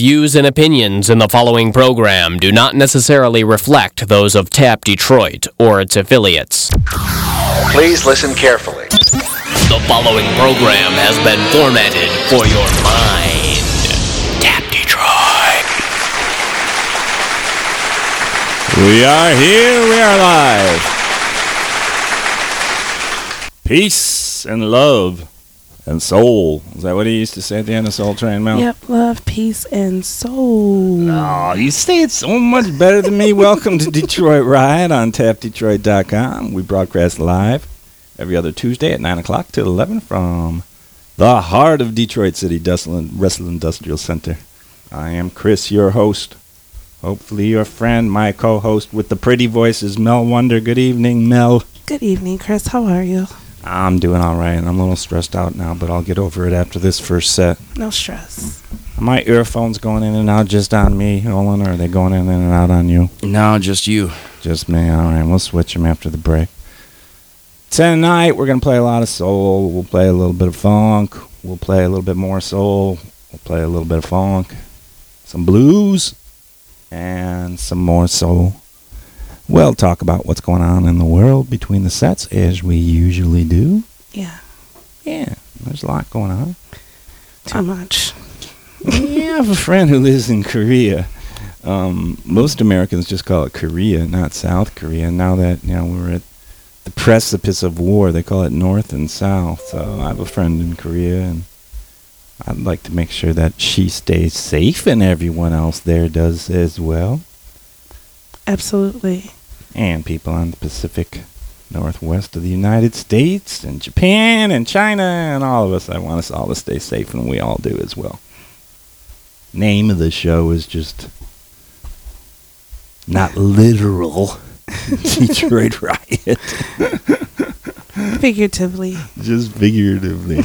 views and opinions in the following program do not necessarily reflect those of TAP Detroit or its affiliates. Please listen carefully. The following program has been formatted for your mind. TAP Detroit. We are here, we are live. Peace and love and soul. Is that what he used to say at the end of Soul Train Mel? Yep, love, peace, and soul. Oh, you say it so much better than me. Welcome to Detroit Riot on tapdetroit.com. We broadcast live every other Tuesday at 9 o'clock till 11 from the heart of Detroit City, Russell Industrial Center. I am Chris, your host. Hopefully, your friend, my co host with the pretty voice is Mel Wonder. Good evening, Mel. Good evening, Chris. How are you? I'm doing all right. I'm a little stressed out now, but I'll get over it after this first set. No stress. Are my earphones going in and out just on me, Olin, or are they going in and out on you? No, just you. Just me. All right, we'll switch them after the break. Tonight, we're going to play a lot of soul. We'll play a little bit of funk. We'll play a little bit more soul. We'll play a little bit of funk. Some blues. And some more soul. We'll talk about what's going on in the world between the sets, as we usually do. Yeah. Yeah, there's a lot going on. Too much. yeah, I have a friend who lives in Korea. Um, most Americans just call it Korea, not South Korea. Now that you know we're at the precipice of war, they call it North and South. So I have a friend in Korea, and I'd like to make sure that she stays safe and everyone else there does as well. Absolutely and people on the Pacific Northwest of the United States and Japan and China and all of us. I want us all to stay safe, and we all do as well. Name of the show is just not literal Detroit Riot. Figuratively. Just figuratively.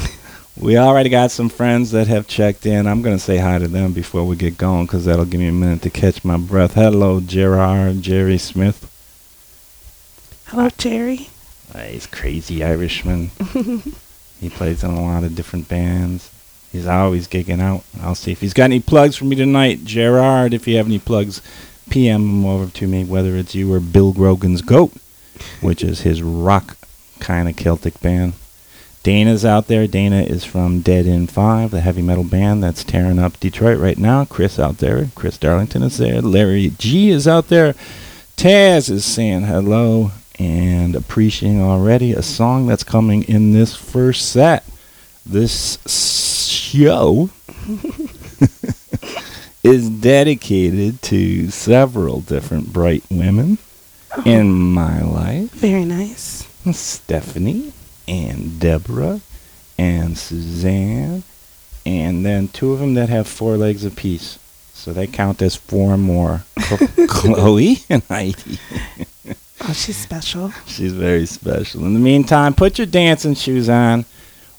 We already got some friends that have checked in. I'm going to say hi to them before we get going because that'll give me a minute to catch my breath. Hello, Gerard, Jerry Smith. Hello, Jerry. Uh, he's crazy Irishman. he plays in a lot of different bands. He's always gigging out. I'll see if he's got any plugs for me tonight. Gerard, if you have any plugs, PM them over to me, whether it's you or Bill Grogan's Goat, which is his rock kind of Celtic band. Dana's out there. Dana is from Dead End 5, the heavy metal band that's tearing up Detroit right now. Chris out there. Chris Darlington is there. Larry G is out there. Taz is saying hello and appreciating already a song that's coming in this first set. This show is dedicated to several different bright women oh. in my life. Very nice. Stephanie and Deborah and Suzanne, and then two of them that have four legs apiece. So they count as four more. Chloe and Heidi. Oh, she's special. She's very special. In the meantime, put your dancing shoes on.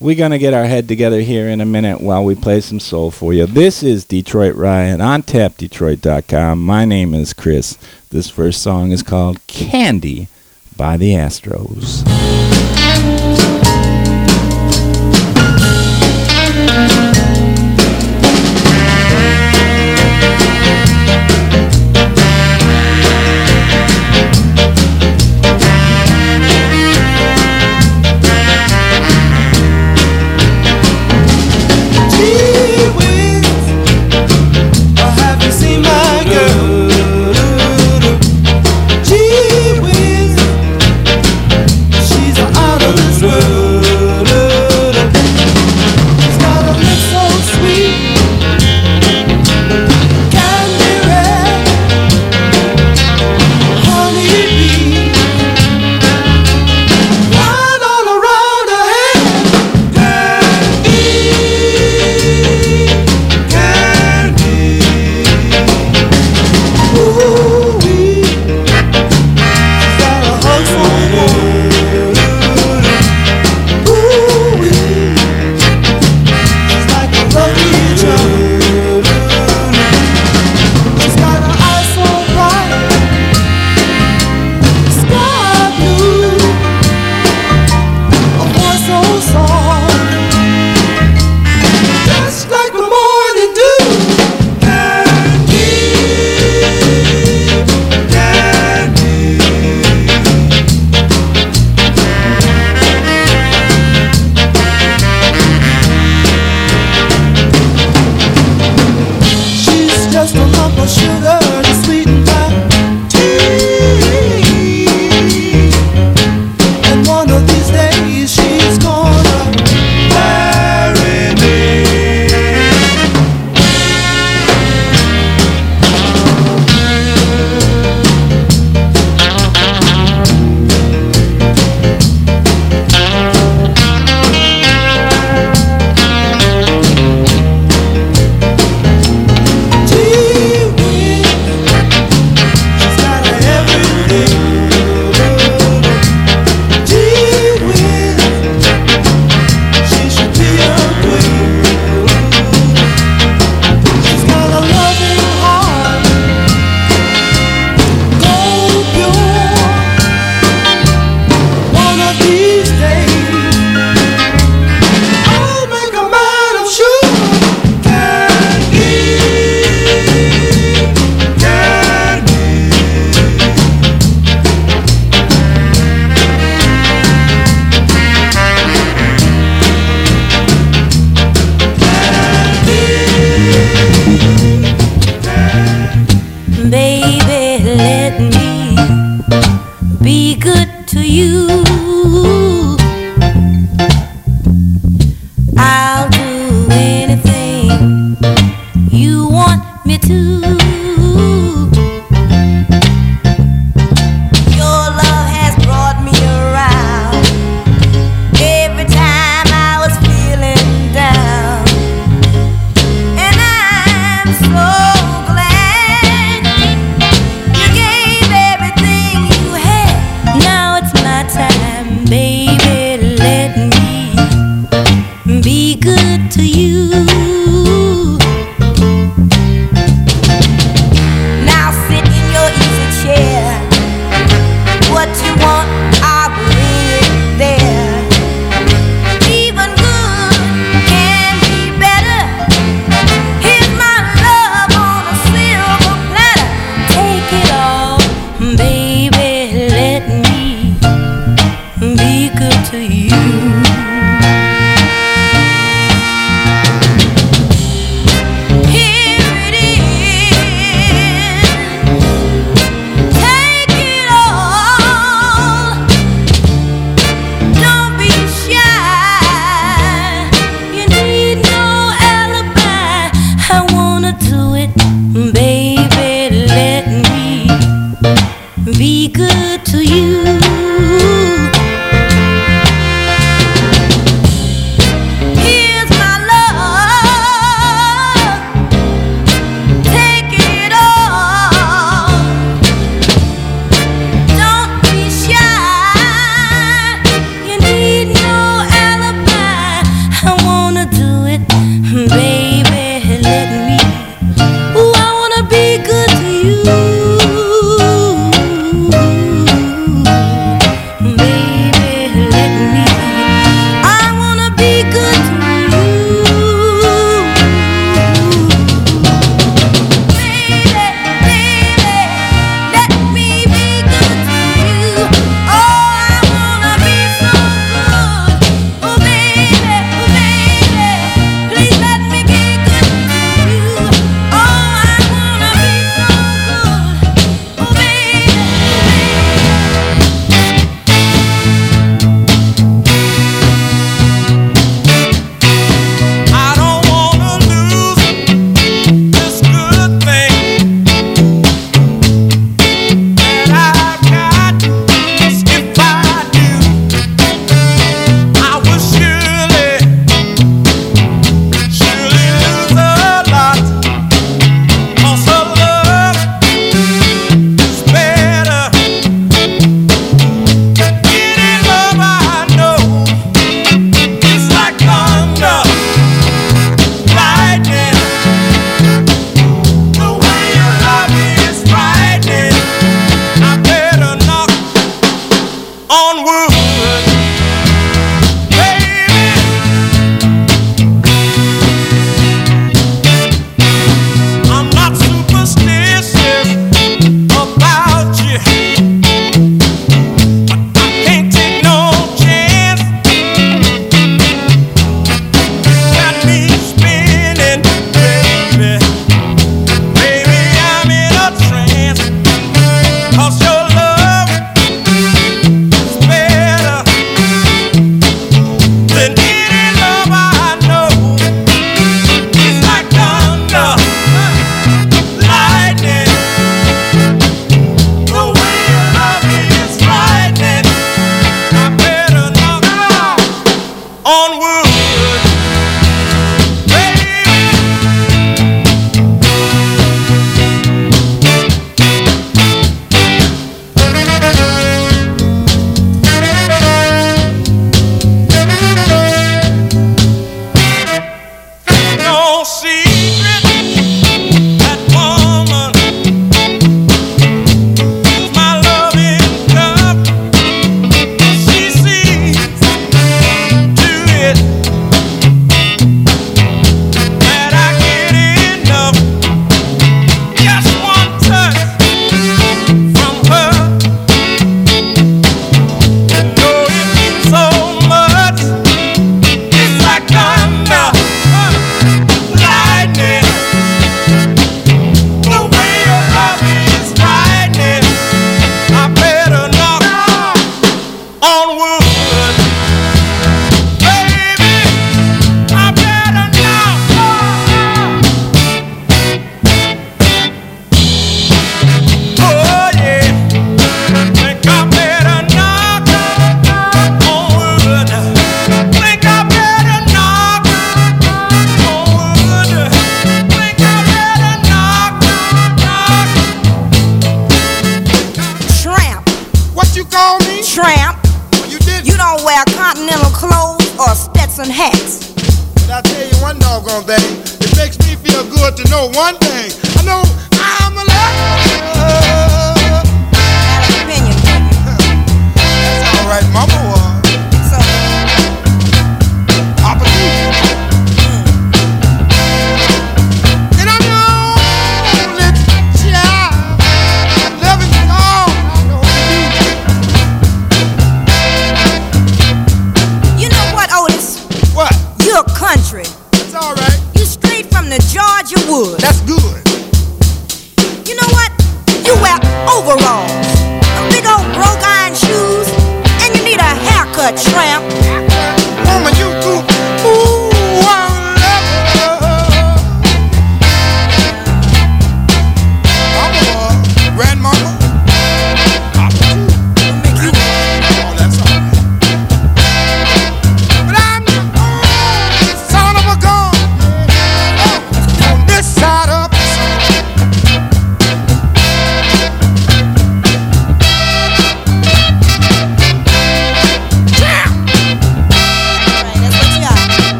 We're going to get our head together here in a minute while we play some soul for you. This is Detroit Riot on tapdetroit.com. My name is Chris. This first song is called Candy by the Astors.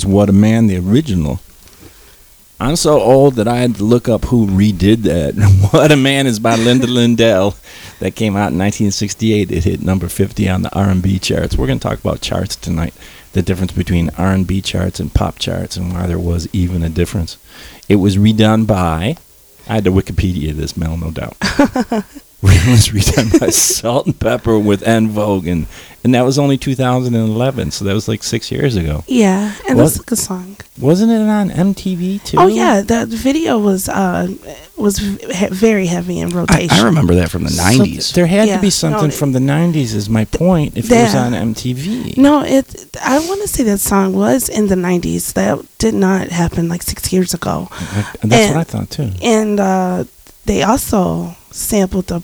Was What a Man, the original. I'm so old that I had to look up who redid that. what a Man is by Linda Lyndell. That came out in 1968. It hit number 50 on the R&B charts. We're going to talk about charts tonight. The difference between R&B charts and pop charts and why there was even a difference. It was redone by I had to Wikipedia this, Mel, no doubt. it was redone by Salt-N-Pepa with En Vogue, and, and that was only 2011, so that was like six years ago. Yeah, and What? that's a good song. Wasn't it on MTV too? Oh yeah, the video was uh was very heavy in rotation. I remember that from the '90s. th- there had Yeah, to be no, something it- from the 90s, is my point, if it was on MTV. No, it. I want to say that song was in the '90s. That did not happen like six years ago. That's And- what I thought too. And uh, they also sampled the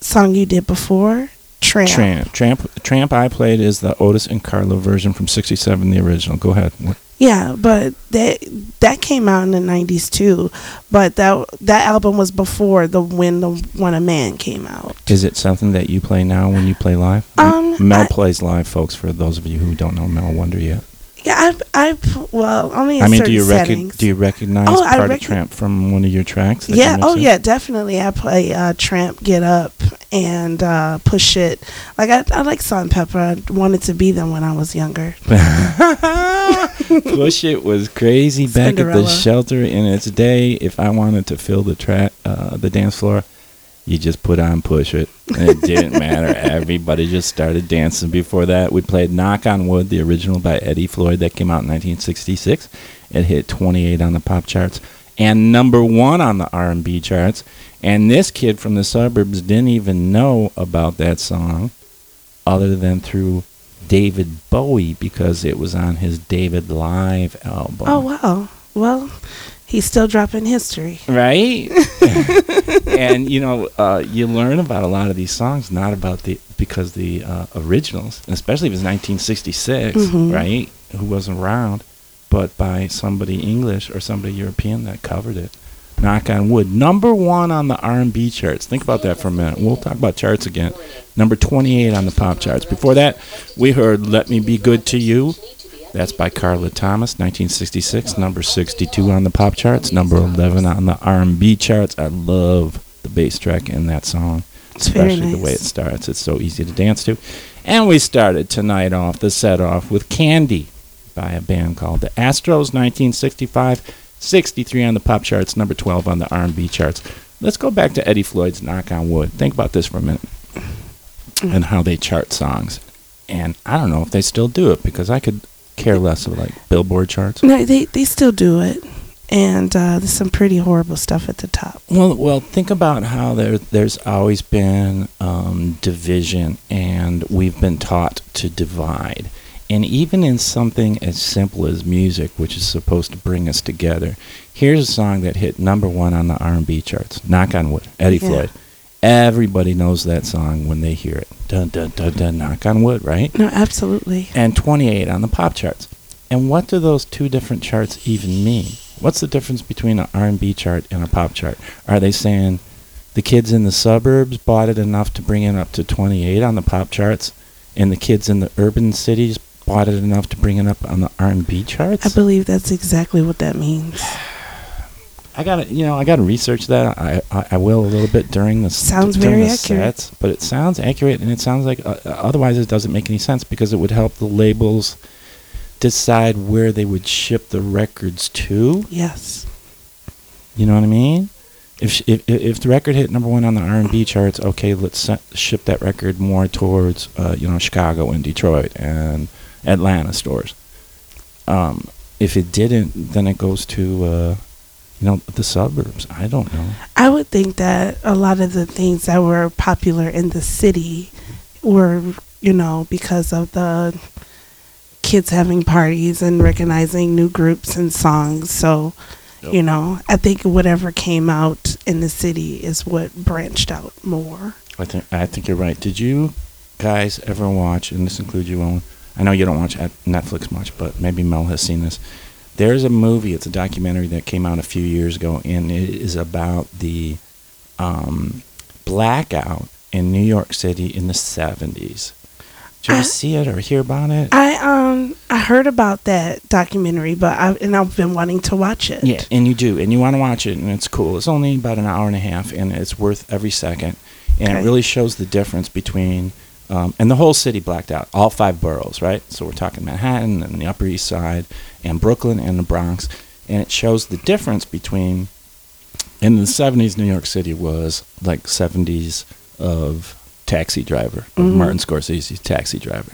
song you did before, Tramp. Tramp. Tramp, Tramp I played is the Otis and Carla version from 67, the original. Go ahead. Yeah, but that that came out in the '90s too. But that that album was before the When the When a Man came out. Is it something that you play now when you play live? Um, Mel I- plays live, folks, for those of you who don't know Mel Wonder yet. Yeah, I've, I've well only in I mean, do certain you, recog- settings. do you recognize Oh, I part of Tramp from one of your tracks? that you yeah, oh mixed yeah, definitely. I play uh, Tramp, Get Up, and uh, Push It. Like I, I like Salt-N-Pepa. I wanted to be them when I was younger. Push It was crazy back at the shelter in its day. If I wanted to fill the track, uh, the dance floor, you just put on Push It. And it didn't matter. Everybody just started dancing. Before that, we played Knock on Wood, the original by Eddie Floyd that came out in 1966. It hit 28 on the pop charts and number one on the R&B charts. And this kid from the suburbs didn't even know about that song other than through David Bowie because it was on his David Live album. Oh wow. Well, he's still dropping history. Right? and you know, uh, you learn about a lot of these songs not about the because the uh, originals, especially if it's 1966, Mhm. right? Who wasn't around, but by somebody English or somebody European that covered it. Knock on wood, number one on the R&B charts. Think about that for a minute. We'll talk about charts again. Number 28 on the pop charts. Before that, we heard "Let Me Be Good to You." That's by Carla Thomas, 1966. Number 62 on the pop charts. Number 11 on the R&B charts. I love the bass track in that song, It's especially the way it starts. It's so easy to dance to. And we started tonight off the set off with "Candy" by a band called the Astors, 1965. 63 on the pop charts. Number 12 on the R&B charts. Let's go back to Eddie Floyd's "Knock on Wood." Think about this for a minute and how they chart songs. And I don't know if they still do it because I could care less of like Billboard charts. No, they they still do it, and uh, there's some pretty horrible stuff at the top. Well, well, think about how there there's always been um, division, and we've been taught to divide. And even in something as simple as music, which is supposed to bring us together, here's a song that hit number one on the R&B charts. "Knock on Wood," Eddie Yeah. Floyd. Everybody knows that song when they hear it. Dun dun dun dun. Knock on wood, right? No, absolutely. and 28 on the pop charts. And what do those two different charts even mean? What's the difference between an R&B chart and a pop chart? Are they saying the kids in the suburbs bought it enough to bring it up to 28 on the pop charts, and the kids in the urban cities bought it enough to bring it up on the R&B charts? I believe that's exactly what that means. I gotta, you know, I gotta research that. I, I, I will a little bit during the Sounds during very the accurate. sets, but it sounds accurate, and it sounds like uh, uh, otherwise it doesn't make any sense because it would help the labels decide where they would ship the records to. Yes. You know what I mean? If sh- if if the record hit number one on the R and B charts, okay, let's ship that record more towards uh, you know Chicago and Detroit and Atlanta stores. Um, if it didn't, then it goes to uh, you know the suburbs. I don't know. I would think that a lot of the things that were popular in the city were, you know, because of the kids having parties and recognizing new groups and songs. So, Yep. you know, I think whatever came out in the city is what branched out more. I think I think you're right. Did you guys ever watch? And this includes you, Owen. I know you don't watch Netflix much, but maybe Mel has seen this. There's a movie. It's a documentary that came out a few years ago, and it is about the um, blackout in New York City in the 70s. Did you I- see it or hear about it? I um I heard about that documentary, but I and I've been wanting to watch it. Yeah, and you do, and you want to watch it, and it's cool. It's only about an hour and a half, and it's worth every second. And it really shows the difference between, um, and the whole city blacked out, all five boroughs, right? So we're talking Manhattan and the Upper East Side, and Brooklyn and the Bronx, and it shows the difference between. In the '70s, New York City was like '70s of Taxi Driver, of Mhm. Martin Scorsese's Taxi Driver.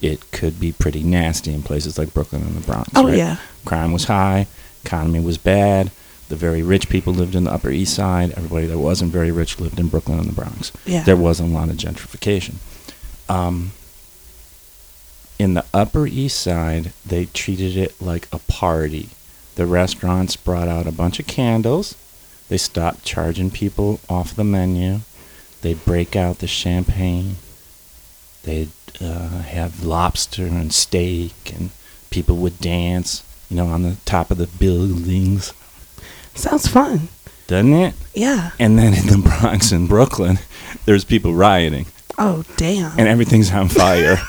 It could be pretty nasty in places like Brooklyn and the Bronx. Oh right? yeah. crime was high, economy was bad. The very rich people lived in the Upper East Side. Everybody that wasn't very rich lived in Brooklyn and the Bronx. Yeah. There wasn't a lot of gentrification. Um, in the Upper East Side, they treated it like a party. The restaurants brought out a bunch of candles. They stopped charging people off the menu. They'd break out the champagne. They'd uh, have lobster and steak, and people would dance, you know, on the top of the buildings. Sounds fun. Doesn't it? Yeah. And then in the Bronx and Brooklyn, there's people rioting, Oh damn. and everything's on fire.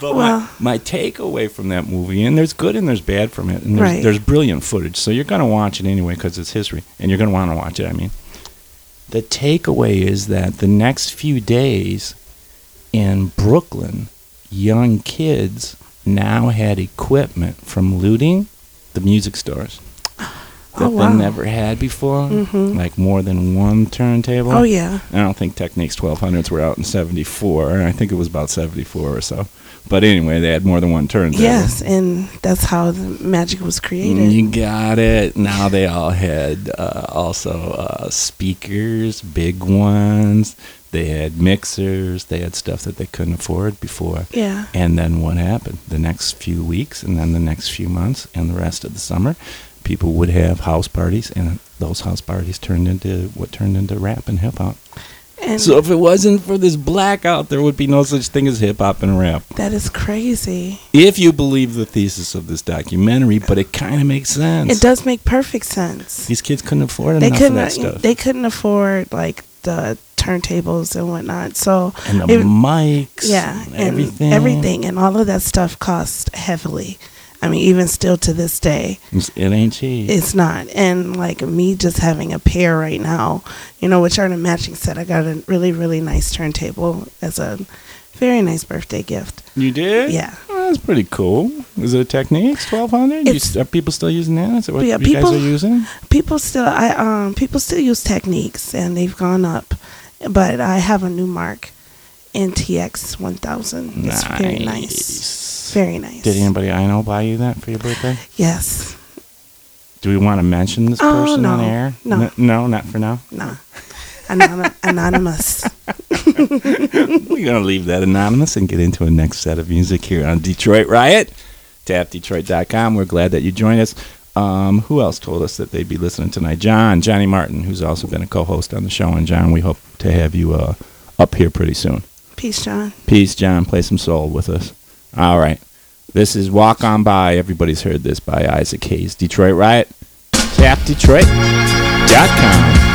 But Well- my, my takeaway from that movie, and there's good and there's bad from it, and there's, Right. there's brilliant footage. So you're going to watch it anyway because it's history, and you're going to want to watch it. I mean, the takeaway is that the next few days in Brooklyn, young kids now had equipment from looting the music stores that Oh, wow. they never had before, Mhm. like more than one turntable. Oh yeah. I don't think Technics 1200s were out in 74. I think it was about 74 or so. But anyway, they had more than one turntable. Yes, and that's how the magic was created. You got it. Now they all had uh, also uh, speakers, big ones. They had mixers. They had stuff that they couldn't afford before. yeah. And then what happened? The next few weeks, and then the next few months, and the rest of the summer, people would have house parties, and those house parties turned into what turned into rap and hip hop. And So if it wasn't for this blackout, there would be no such thing as hip hop and rap. that is crazy. If you believe the thesis of this documentary, but it kind of makes sense. It does make perfect sense. These kids couldn't afford They enough of couldn't. that stuff. They couldn't afford like the turntables and whatnot. So and the it- mics, yeah, and and everything, everything, and all of that stuff cost heavily. I mean, even still to this day, It ain't cheap. it's not. And like me just having a pair right now, you know, which are in a matching set. I got a really, really nice turntable as a very nice birthday gift. you did? Yeah. Well, that's pretty cool. Is it a Technics 1200? You, It's- are people still using that? Is that what Yeah, you guys people- are using? People still, I um, people still use Technics, and they've gone up. But I have a Numark, NTX 1000. It's very nice. Very nice. Did anybody I know buy you that for your birthday? Yes. Do we want to mention this Oh, person on air? No. N- no, not for now. Anon- anonymous. We're going to leave that anonymous and get into a next set of music here on Detroit Riot. TapDetroit.com. We're glad that you joined us. Um, who else told us that they'd be listening tonight? John, Johnny Martin, who's also been a co-host on the show. And John, we hope to have you uh, up here pretty soon. Peace, John. Peace, John. Play some soul with us. All right. This is Walk On By. Everybody's heard this by Isaac Hayes. Detroit Riot. TapDetroit.com.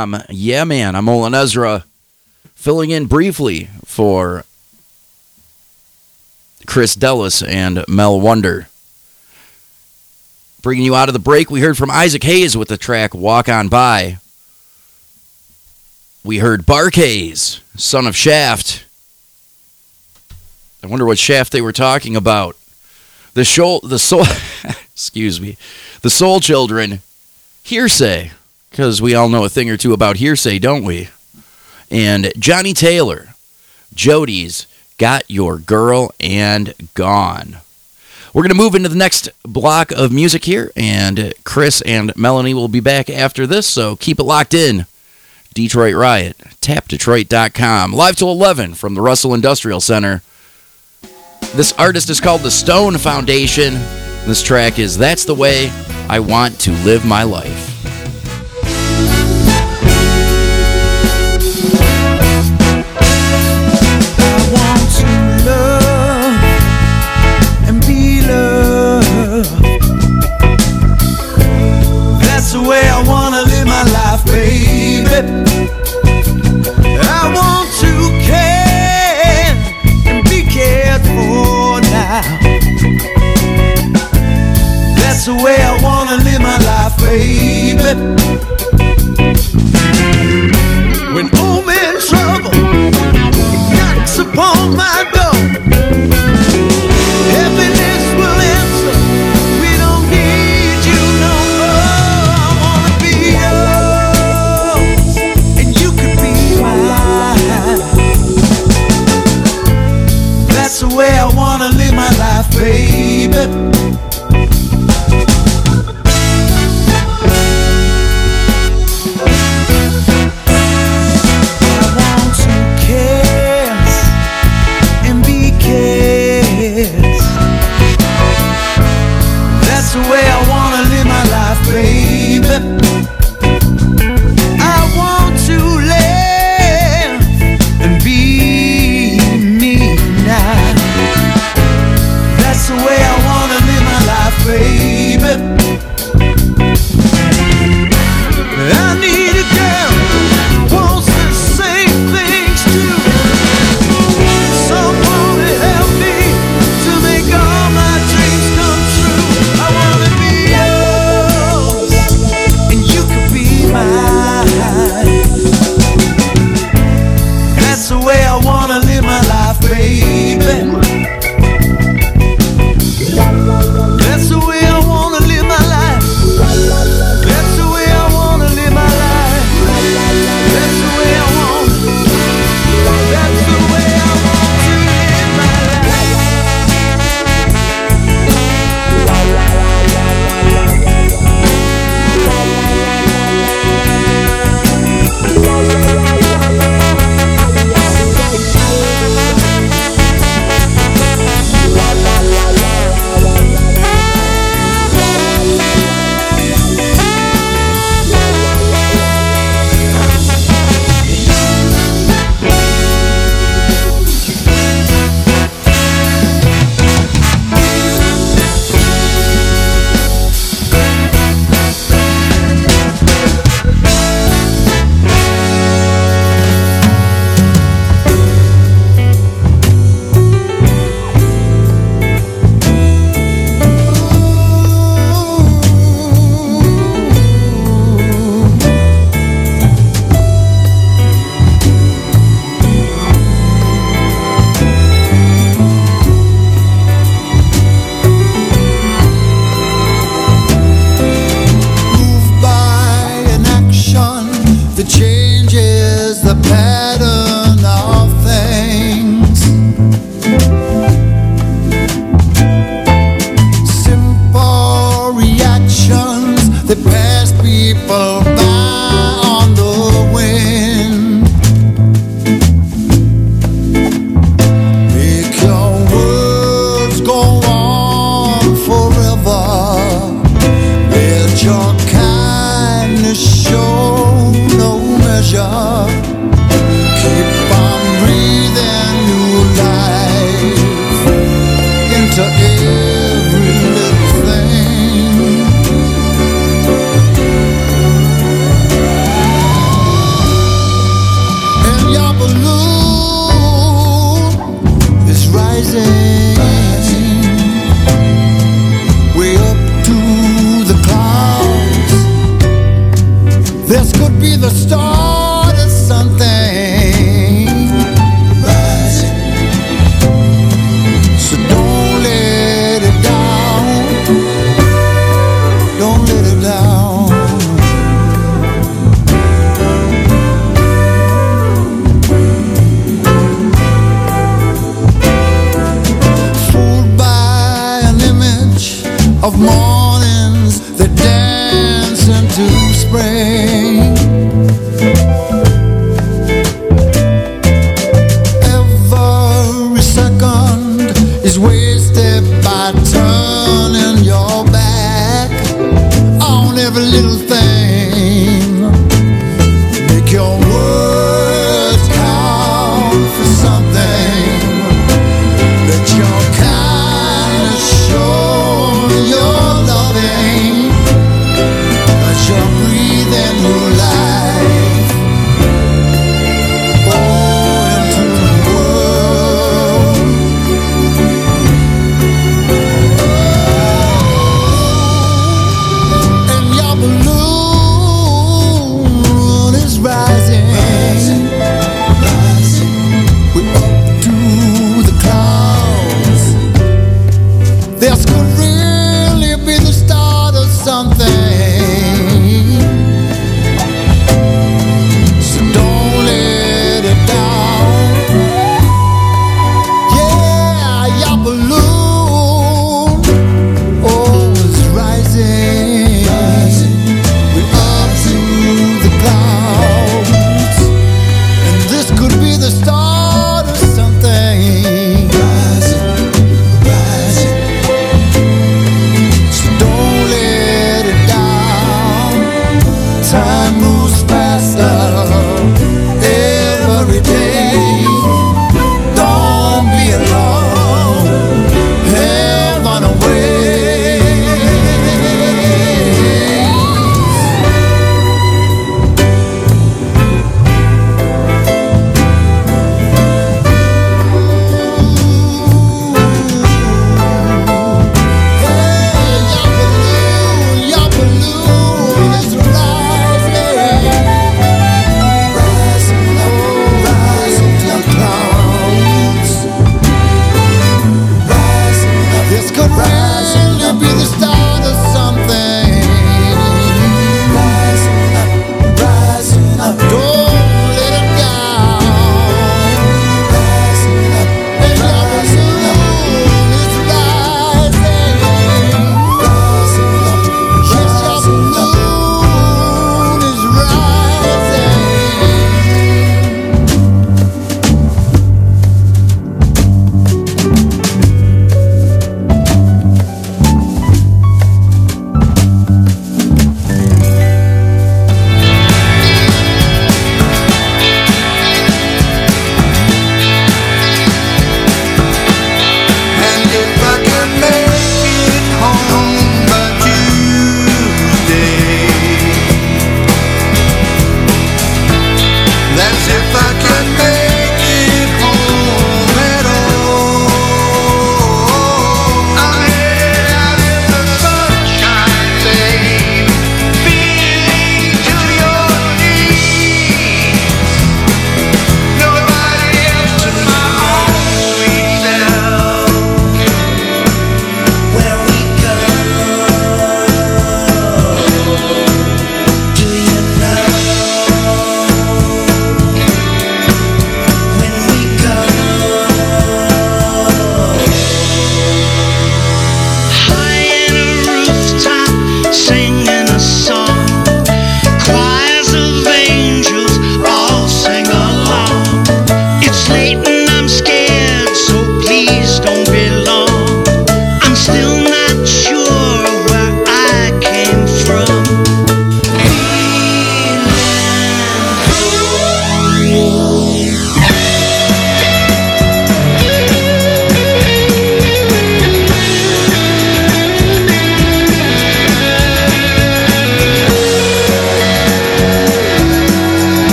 tapdetroit.com. Yeah, man, I'm Olin Ezra, filling in briefly for Chris Dellas and Mel Wonder. Bringing you out of the break, we heard from Isaac Hayes with the track Walk On By. We heard Bar-Kays, son of Shaft. I wonder what Shaft they were talking about. The show, the soul, excuse me, the Soul Children, Hearsay because we all know a thing or two about hearsay, don't we? And Johnnie Taylor, Jody's Got Your Girl and Gone. We're going to move into the next block of music here, and Chris and Melanie will be back after this, so keep it locked in. Detroit Riot, tapdetroit.com, live till 11 from the Russell Industrial Center. This artist is called the Stone Foundation. This track is That's the Way I Want to Live My Life. my life, baby.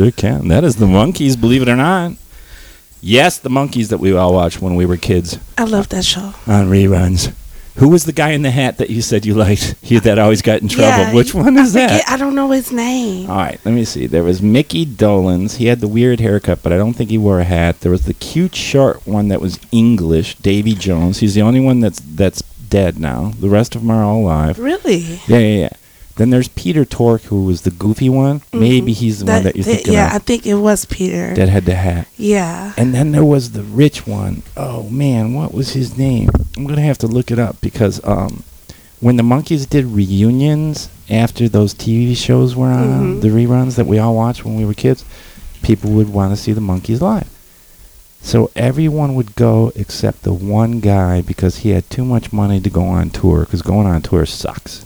Sure can. That is the Monkees, believe it or not. Yes, the Monkees that we all watched when we were kids I love that show. Uh, on reruns. Who was the guy in the hat that you said you liked? He that always got in trouble. Yeah, Which one is I that? forget- I don't know his name. All right, let me see. There was Micky Dolenz. He had the weird haircut, but I don't think he wore a hat. There was the cute short one that was English, Davy Jones. He's the only one that's that's dead now. The rest of them are all alive. Really? Yeah, yeah, yeah. Then there's Peter Tork, who was the goofy one. Maybe he's the one that you're th- thinking Mm-hmm. yeah, I think it was Peter. That had the hat. yeah. And then there was the rich one. Oh man, what was his name? I'm gonna have to look it up because um, when the Monkees did reunions after those TV shows were on, Mhm. the reruns that we all watched when we were kids, people would want to see the Monkees live. So everyone would go except the one guy because he had too much money to go on tour. Because going on tour sucks.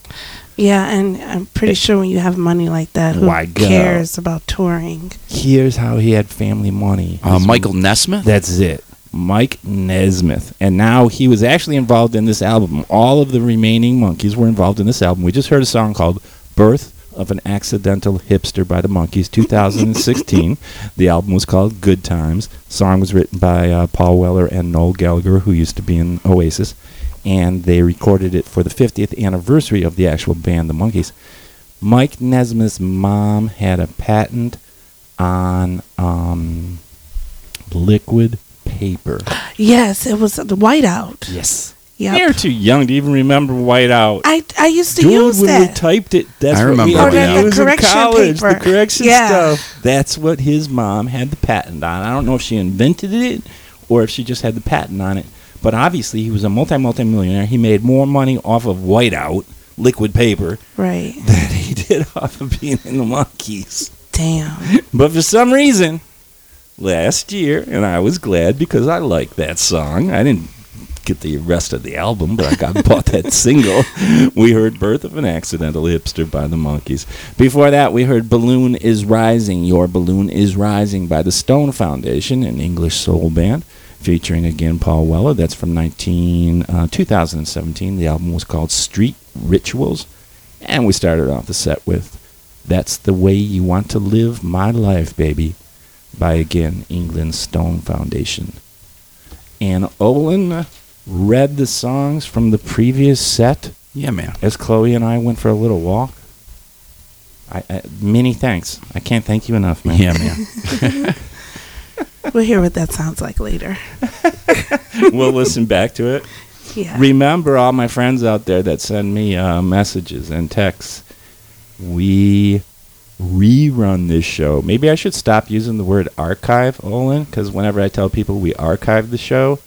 Yeah, and I'm pretty sure when you have money like that, who Why go? cares about touring? Here's how he had family money. Uh, His Michael Nesmith. That's it. Mike Nesmith. And now he was actually involved in this album. All of the remaining Monkees were involved in this album. We just heard a song called Birth of an Accidental Hipster by the Monkees, 2016. the album was called Good Times. song was written by uh, Paul Weller and Noel Gallagher, who used to be in Oasis. And they recorded it for the 50th anniversary of the actual band, the Monkees. Mike Nesmith's mom had a patent on um, liquid paper. Yes, it was the whiteout. Yes. Yep. You're too young to even remember whiteout. I I used to Dude, use when we typed it, that's I what we remember had to whiteout. The use in correction college. The paper. correction Yeah. stuff. That's what his mom had the patent on. I don't know if she invented it or if she just had the patent on it. But obviously, he was a multi multi millionaire. He made more money off of whiteout liquid paper right. than he did off of being in the Monkees. Damn. But for some reason, last year, and I was glad because I liked that song. I didn't get the rest of the album, but I got bought that single. We heard "Birth of an Accidental Hipster" by the Monkees. Before that, we heard "Balloon Is Rising." Your balloon is rising by the Stone Foundation, an English soul band. Featuring again Paul Weller. That's from 19, uh, 2017. The album was called Street Rituals. And we started off the set with that's the way you want to live my life, baby, by again England Stone Foundation. And Olin read the songs from the previous set Yeah, man. as Chloe and I went for a little walk. I, I many thanks. I can't thank you enough, man. Yeah, man. We'll hear what that sounds like later. we'll listen back to it. Yeah. Remember, all my friends out there that send me uh, messages and texts, we rerun this show. Maybe I should stop using the word archive, Olin, because whenever I tell people we archive the show,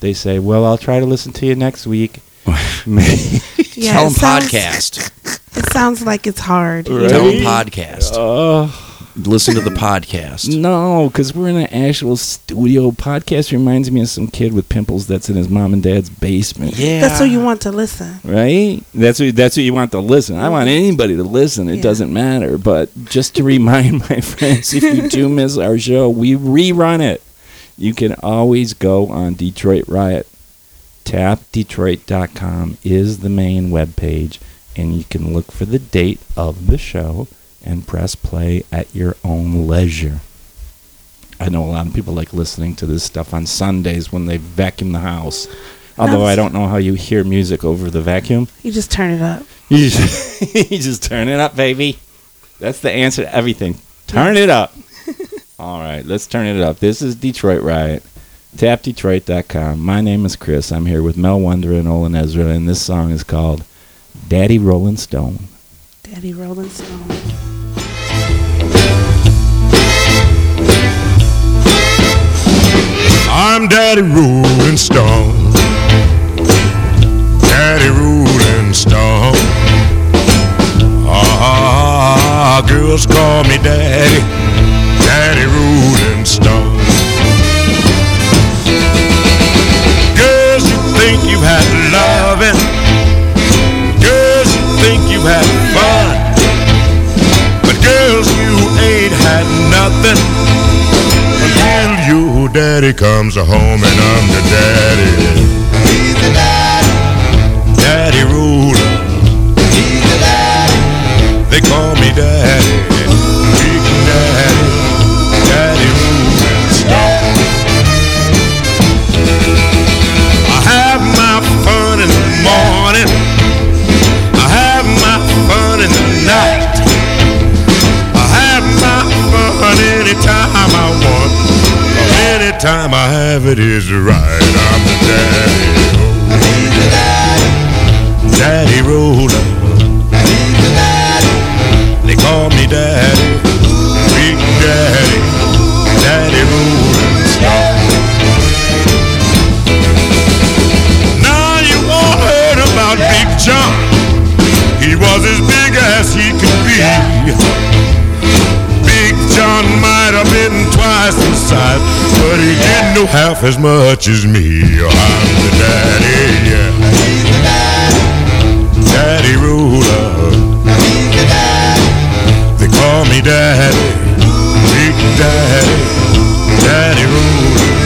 they say, "Well, I'll try to listen to you next week." Maybe- yeah, Tell it sounds- podcast. It sounds like it's hard. you Right? Tell know? him podcast. oh Listen to the podcast. no, because we're in an actual studio. Podcast reminds me of some kid with pimples that's in his mom and dad's basement. Yeah. That's so you want to listen. Right? That's what that's what you want to listen. I want anybody to listen. It Yeah. doesn't matter. But just to remind my friends, if you do miss our show, we rerun it. You can always go on Detroit Riot. TapDetroit.com is the main web page, and you can look for the date of the show and press play at your own leisure. I know a lot of people like listening to this stuff on Sundays when they vacuum the house. Although I don't know how you hear music over the vacuum. You just turn it up. You just, you just turn it up, baby. That's the answer to everything. Turn it up. All right, let's turn it up. This is Detroit Riot. TapDetroit.com. My name is Chris. I'm here with Mel Wonder and Olin Ezra, and this song is called Daddy Rolling Stone. Daddy Rolling Stone. I'm Daddy Rolling Stone. Daddy Rolling Stone. Ah, ah, ah, ah girls call me Daddy. Daddy daddy comes home and I'm the daddy. He's the daddy. Daddy ruler. He's the daddy. They call me daddy. Time I have it is right. I'm the daddy. Daddy roller. They call me daddy. Big daddy. Daddy stone. Now you all heard about Big John. He was as big as he could be. Big John might have been twice the size, but he didn't know half as much as me. Oh, I'm the daddy, yeah. Daddy ruler. They call me daddy, big daddy, daddy ruler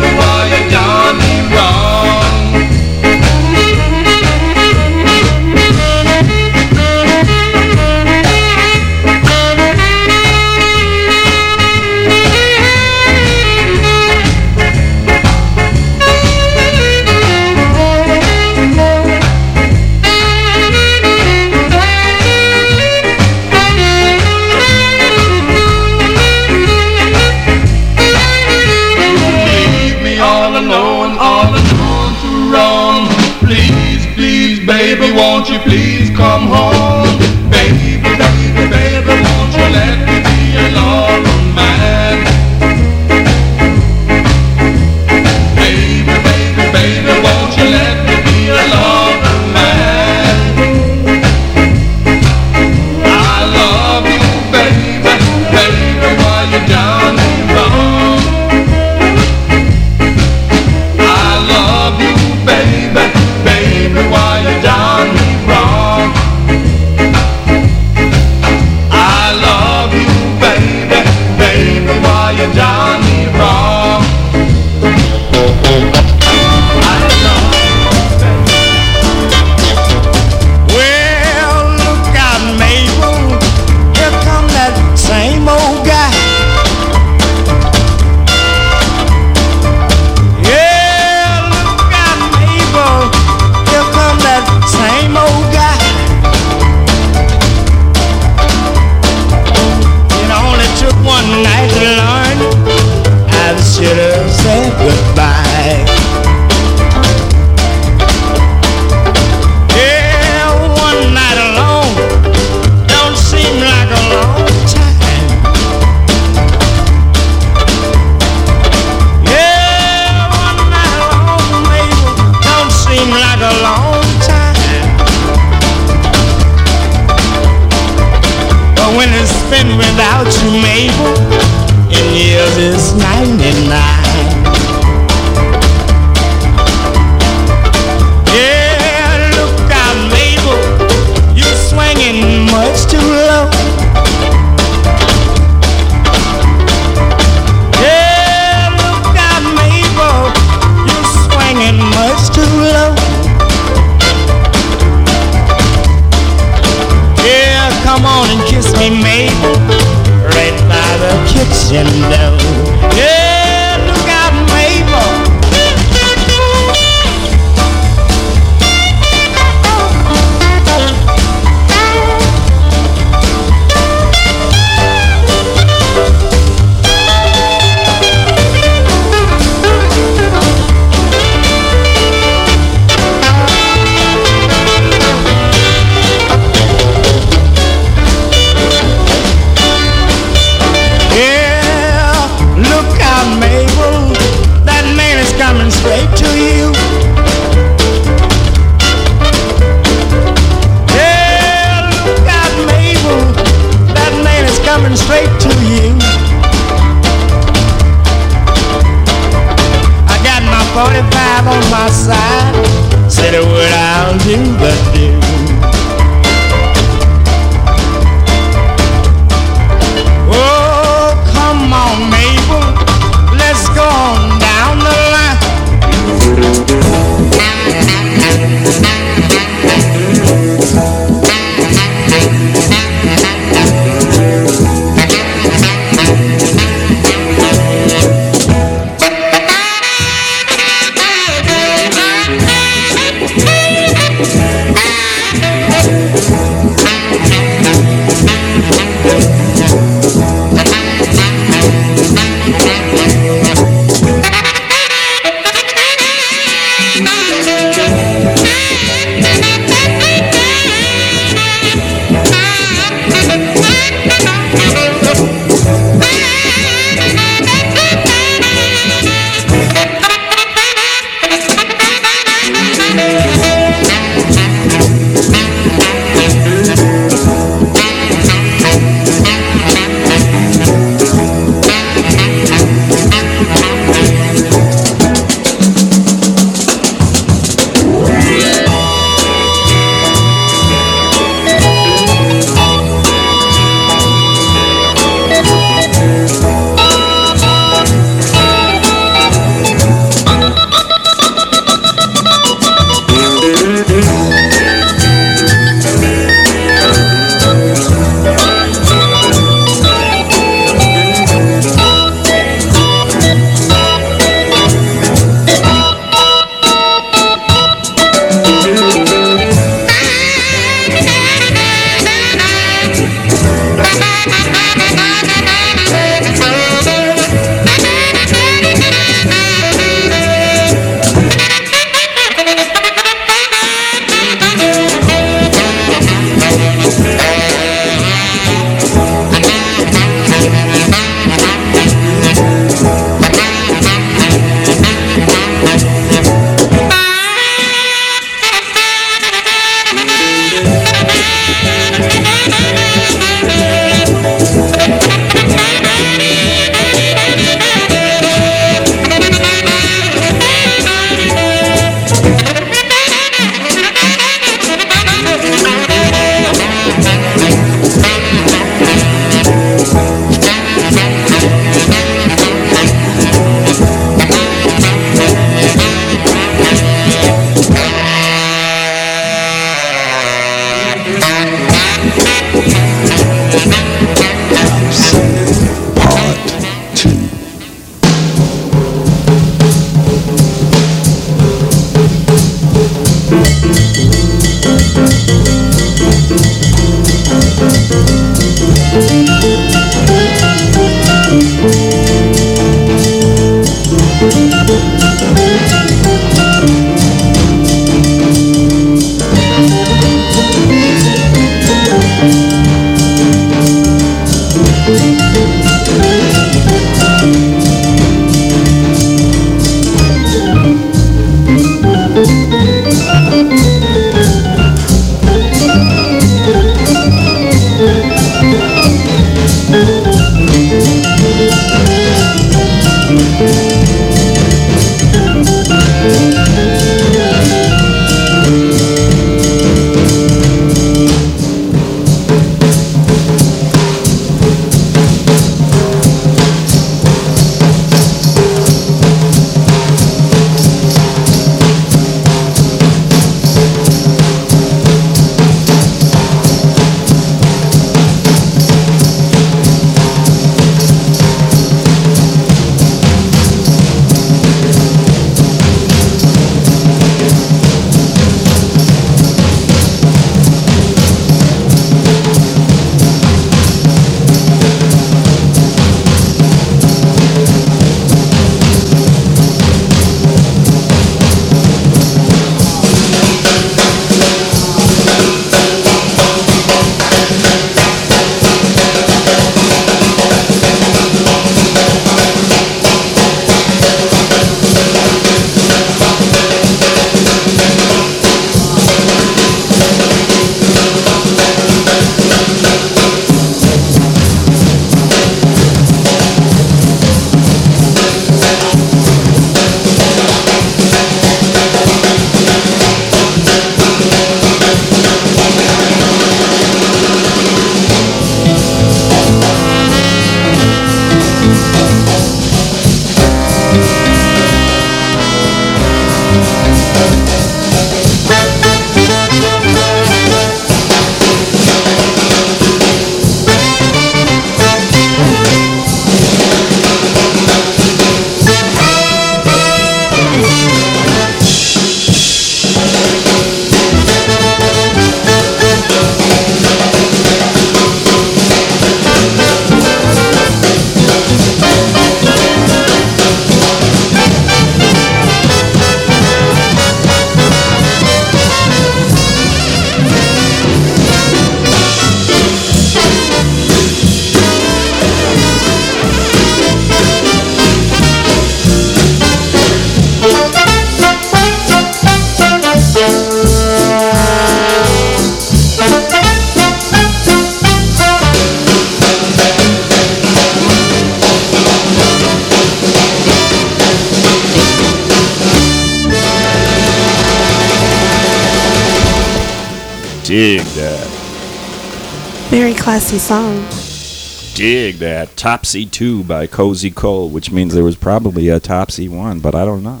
classy song. Dig that. Topsy 2 by Cozy Cole, which means there was probably a Topsy 1, but I don't know.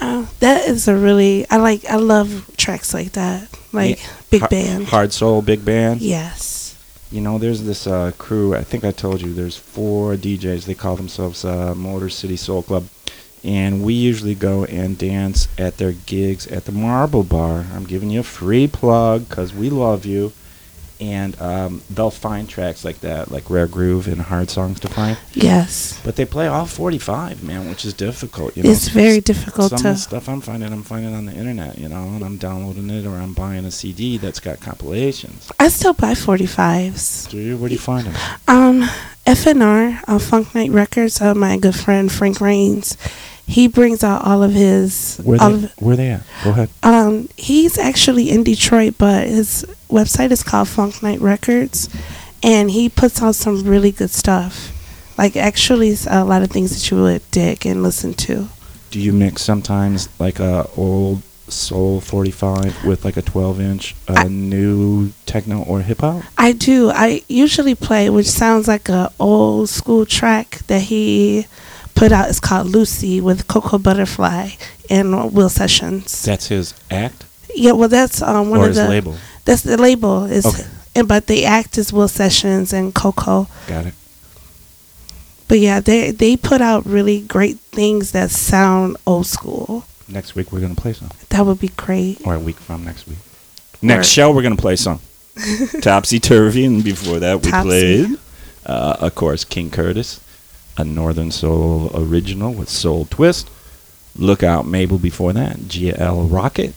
Uh, that is a really I like I love tracks like that. Like Yeah. big Har- band. Hard Soul Big Band. Yes. You know, there's this uh, crew. I think I told you. There's four DJs. They call themselves uh, Motor City Soul Club, and we usually go and dance at their gigs at the Marble Bar. I'm giving you a free plug because we love you. And um, they'll find tracks like that, like Rare Groove and Hard Songs to find. Yes. But they play all 45, man, which is difficult. You know, It's very difficult Some of the stuff I'm finding, I'm finding on the internet, you know, and I'm downloading it or I'm buying a CD that's got compilations. I still buy 45s. Do you? Where do you find them? Um, FNR, uh, Funk Night Records, uh, my good friend Frank Rains, he brings out all of his. Where they, of- where they at? Go ahead. um, he's actually in Detroit, but his website is called Funk Night Records, and he puts out some really good stuff. Like actually, a lot of things that you would dig and listen to. Do you mix sometimes like a old soul 45 with like a 12 inch uh, I- new techno or hip hop? I do. I usually play, which sounds like a old school track that he put out. It's called Lucy with Coco Butterfly and Will Sessions. That's his act Yeah, well, that's um, one or of his the label? that's the label is, Okay. and but the act is Will Sessions and Coco. Got it. But yeah, they they put out really great things that sound old school. Next week we're gonna play some, That would be great. or a week from next week. Next Or- show we're gonna play some Topsy Turvy, and before that we Topsy. played, uh, of course, King Curtis, a Northern Soul original with Soul Twist. Look out, Mabel before that, GL Crockett.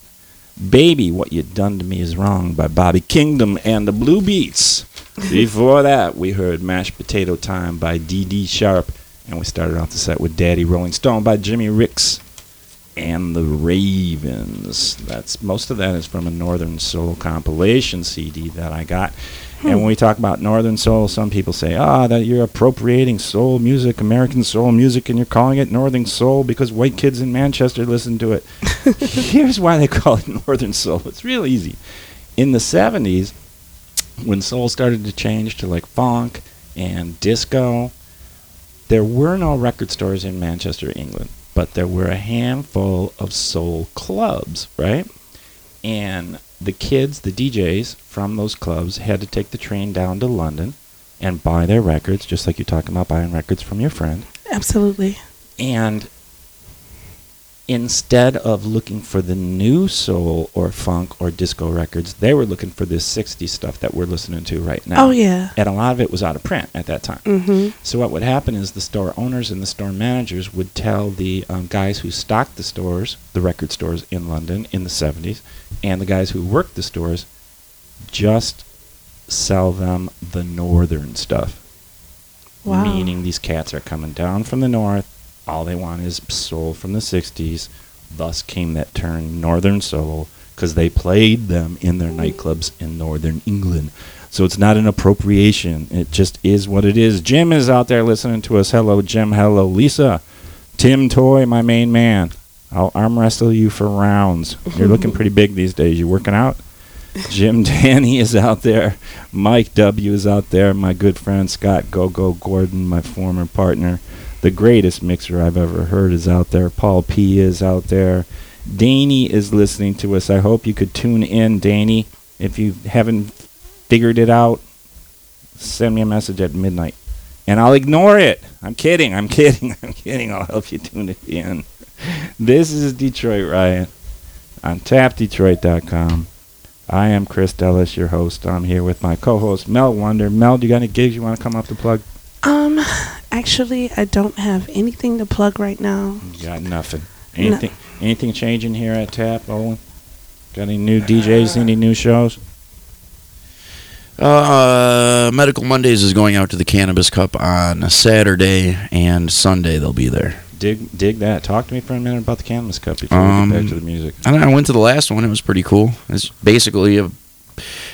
Baby, What You Done to Me Is Wrong by Bobby Kingdom and the Blue Beats. Before that, we heard Mashed Potato Time by Dee Dee Sharp. And we started off the set with Daddy Rolling Stone by Jimmy Ricks and the Ravens. That's most of that is from a Northern Soul compilation CD that I got. And when we talk about Northern Soul, some people say, "Ah, that you're appropriating soul music, American soul music, and you're calling it Northern Soul because white kids in Manchester listen to it." Here's why they call it Northern Soul. It's real easy. In the 70s, when soul started to change to like funk and disco, there were no record stores in Manchester, England, but there were a handful of soul clubs, right? And the kids, the DJs from those clubs, had to take the train down to London and buy their records, just like you're talking about buying records from your friend. Absolutely. And instead of looking for the new soul or funk or disco records, they were looking for this 60s stuff that we're listening to right now. Oh yeah. And a lot of it was out of print at that time. Mhm. So what would happen is the store owners and the store managers would tell the um, guys who stocked the stores, the record stores in London in the 70s, and the guys who worked the stores, just sell them the northern stuff. Wow. Meaning these cats are coming down from the north. All they want is soul from the 60s. Thus came that term northern soul because they played them in their mm. nightclubs in northern England. So it's not an appropriation. It just is what it is. Jim is out there listening to us. Hello, Jim. Hello, Lisa. Tim Toy, my main man. I'll arm wrestle you for rounds. You're looking pretty big these days. You working out? Jim Danny is out there. Mike W is out there. My good friend Scott Go Go Gordon, my former partner. The greatest mixer I've ever heard is out there. Paul P is out there. Danny is listening to us. I hope you could tune in, Danny. If you haven't figured it out, send me a message at midnight. And I'll ignore it. I'm kidding. I'm kidding. I'm kidding. I'll help you tune it in. This is Detroit Riot on tapdetroit.com. I am Chris Dellas, your host. I'm here with my co-host Mel Wonder. Mel, do you got any gigs you want to come up to plug? Um, actually, I don't have anything to plug right now. You got nothing. Anything? Anything changing here at Tap, Owen? Got any new DJs? Any new shows? Uh, Medical Mondays is going out to the Cannabis Cup on a Saturday and Sunday. They'll be there. Dig, dig that. Talk to me for a minute about the Cannabis Cup before Um, we get back to the music. I, don't know, I went to the last one. It was pretty cool. It's basically a,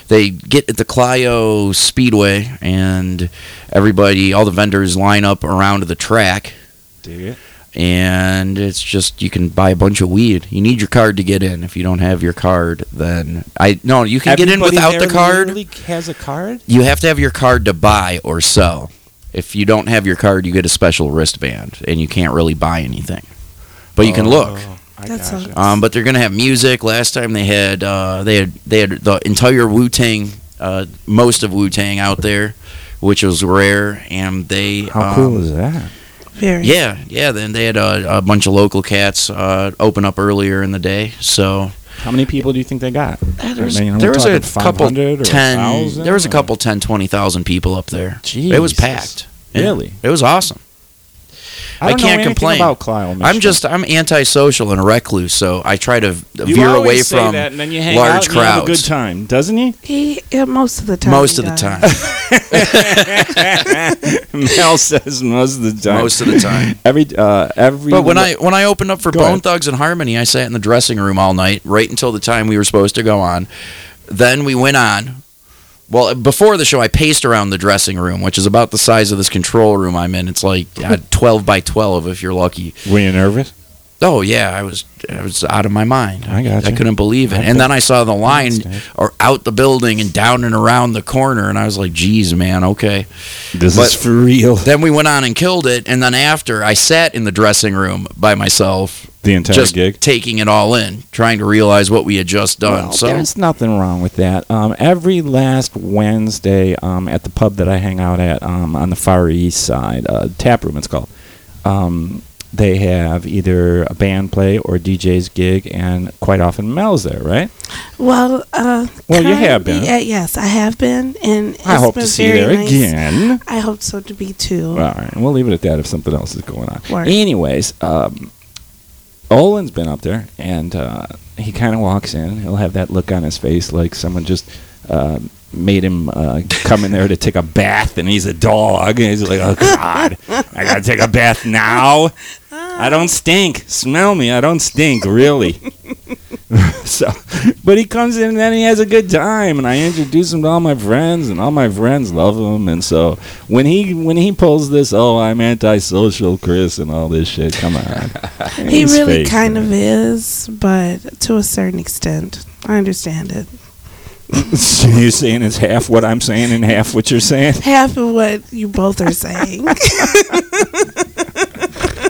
they get at the Clio Speedway, and everybody, all the vendors line up around the track, Dig it. and it's just you can buy a bunch of weed. You need your card to get in. If you don't have your card, then I no, you can get in without the card. has a card. You have to have your card to buy or sell. If you don't have your card, you get a special wristband, and you can't really buy anything. But you can oh. look. I That's gotcha. a- Um, but they're gonna have music. Last time they had uh, they had they had the entire Wu Tang, uh, most of Wu Tang out there, which was rare. And they How um, cool is that? Very. Yeah, yeah. Then they had a, a bunch of local cats uh, open up earlier in the day. So How many people do you think they got? there was, I mean, are we there was a couple 500 ten. 1,000 There was a couple 10, 20,000 people up there. It was Jesus. packed. Yeah. Really? It was awesome. I, don't can't complain. about Clio, I'm just I'm antisocial and a recluse, so I try to You veer away say from that, and then you hang large out and you have a crowds. good time, doesn't he? He, yeah, most of the time. Most he of the time. Mel says most of the time. Most of the time. Every uh, every. But when I when I opened up for Go Bone ahead. Thugs and Harmony, I sat in the dressing room all night, right until the time we were supposed to go on. Then we went on. Well, before the show, I paced around the dressing room, which is about the size of this control room I'm in. It's like uh, 12 by 12 if you're lucky. were you nervous? Oh yeah, I was I was out of my mind. I gotcha. I couldn't believe it. And then I saw the line or out the building and down and around the corner, and I was like, "Geez, man, okay." This But- is for real. Then we went on and killed it, and then after I sat in the dressing room by myself, The entire just gig. taking it all in, trying to realize what we had just done. Well, so there's nothing wrong with that. Um, every last Wednesday um, at the pub that I hang out at um, on the Far East Side, uh, tap room it's called. They have either a band play or DJ's gig, and quite often Mel's there, right? Well, uh, Well, you have been. Yeah, yes, I have been, and I hope to see you there nice. again. I hope so to be too. All right, we'll leave it at that if something else is going on. Word. Anyways, um, Olin's been up there, and uh, he kind of walks in. He'll have that look on his face like someone just uh, made him uh, come in there to take a bath, and he's a dog. And he's like, "Oh God, I gotta take a bath now. I don't stink. Smell me. I don't stink, really." so, but he comes in and then he has a good time, and I introduce him to all my friends, and all my friends love him. And so when he when he pulls this, oh, I'm antisocial, Chris, and all this shit, come on. he really fake, kind man. of is, but to a certain extent, I understand it. so you're saying it's half what I'm saying and half what you're saying? Half of what you both are saying.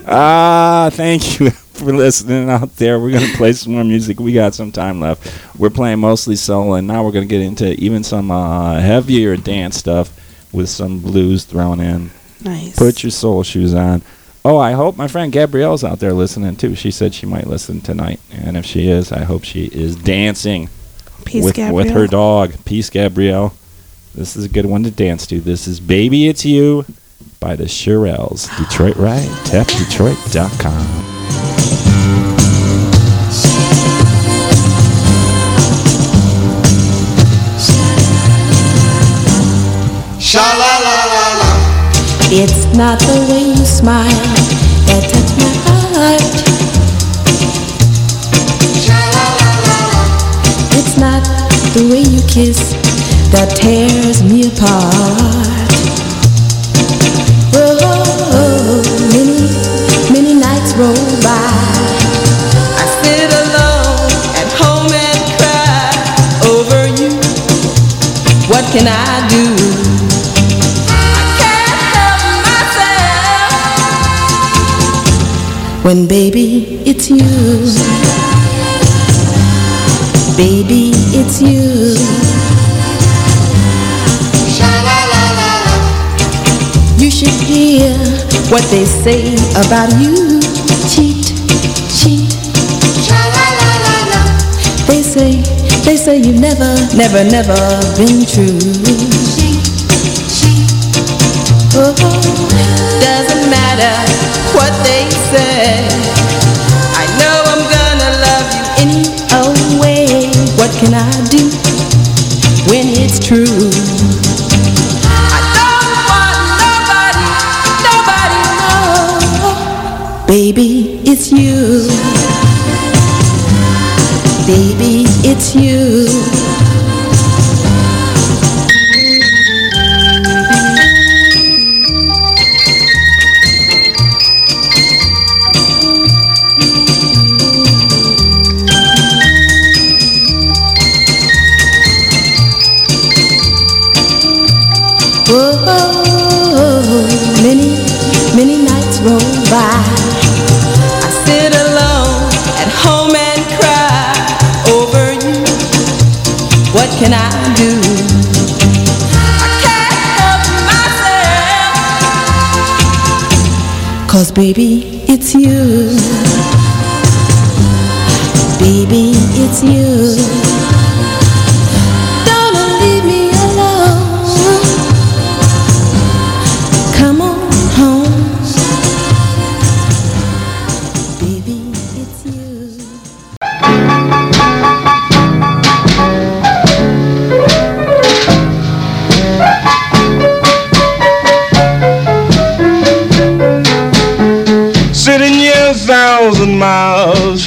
Ah, thank you for listening out there. We're gonna play some more music. We got some time left. We're playing mostly soul, and now we're gonna get into even some uh, heavier dance stuff with some blues thrown in. nice. Put your soul shoes on. Oh, I hope my friend Gabrielle's out there listening too. She said she might listen tonight, and if she is, I hope she is dancing Peace, with Gabrielle. with her dog. Peace, Gabrielle. This is a good one to dance to. This is "Baby It's You" by the Shirelles. Detroit Riot. TapDetroit.com. It's not the way you smile that touch my heart. It's not the way you kiss that tears me apart. Can I do? When baby, it's you. Baby, it's you. You should hear what they say about you. They say you've never, never, never been true. Oh, doesn't matter what they say. I know I'm gonna love you any old way. What can I do when it's true? I don't want nobody, nobody, no. Baby, it's you. Baby, you. Baby, it's you.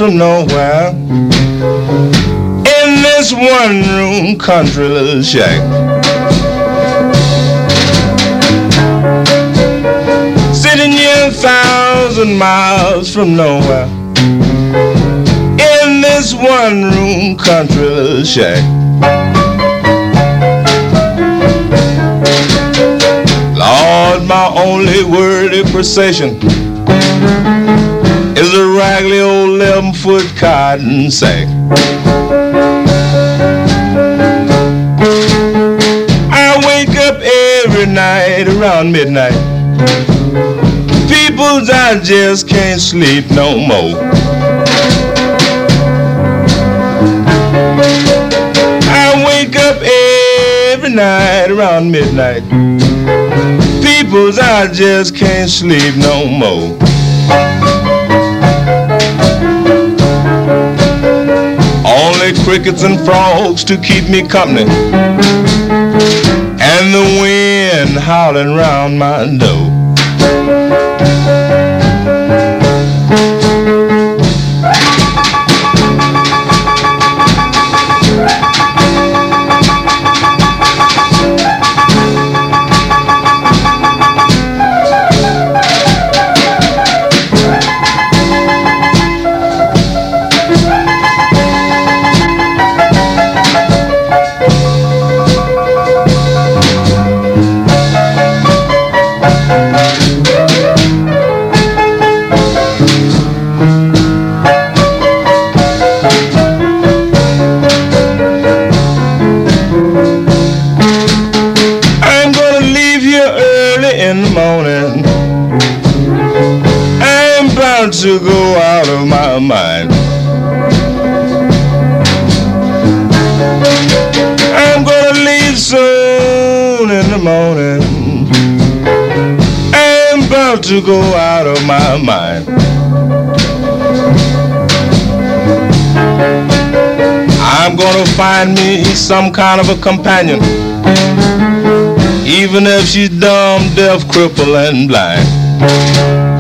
Nowhere In this one room country little shack Sitting here a thousand miles from nowhere. In this one room country little shack Lord, my only worthy procession is a raggedy old 11 foot cotton sack. I wake up every night around midnight. People's I just can't sleep no more. I wake up every night around midnight. People's I just can't sleep no more. Crickets and frogs to keep me company. And the wind howling round my door. To go out of my mind. I'm gonna leave soon in the morning. I'm bound to go out of my mind. I'm gonna find me some kind of a companion even if she's dumb, deaf, crippled, and blind.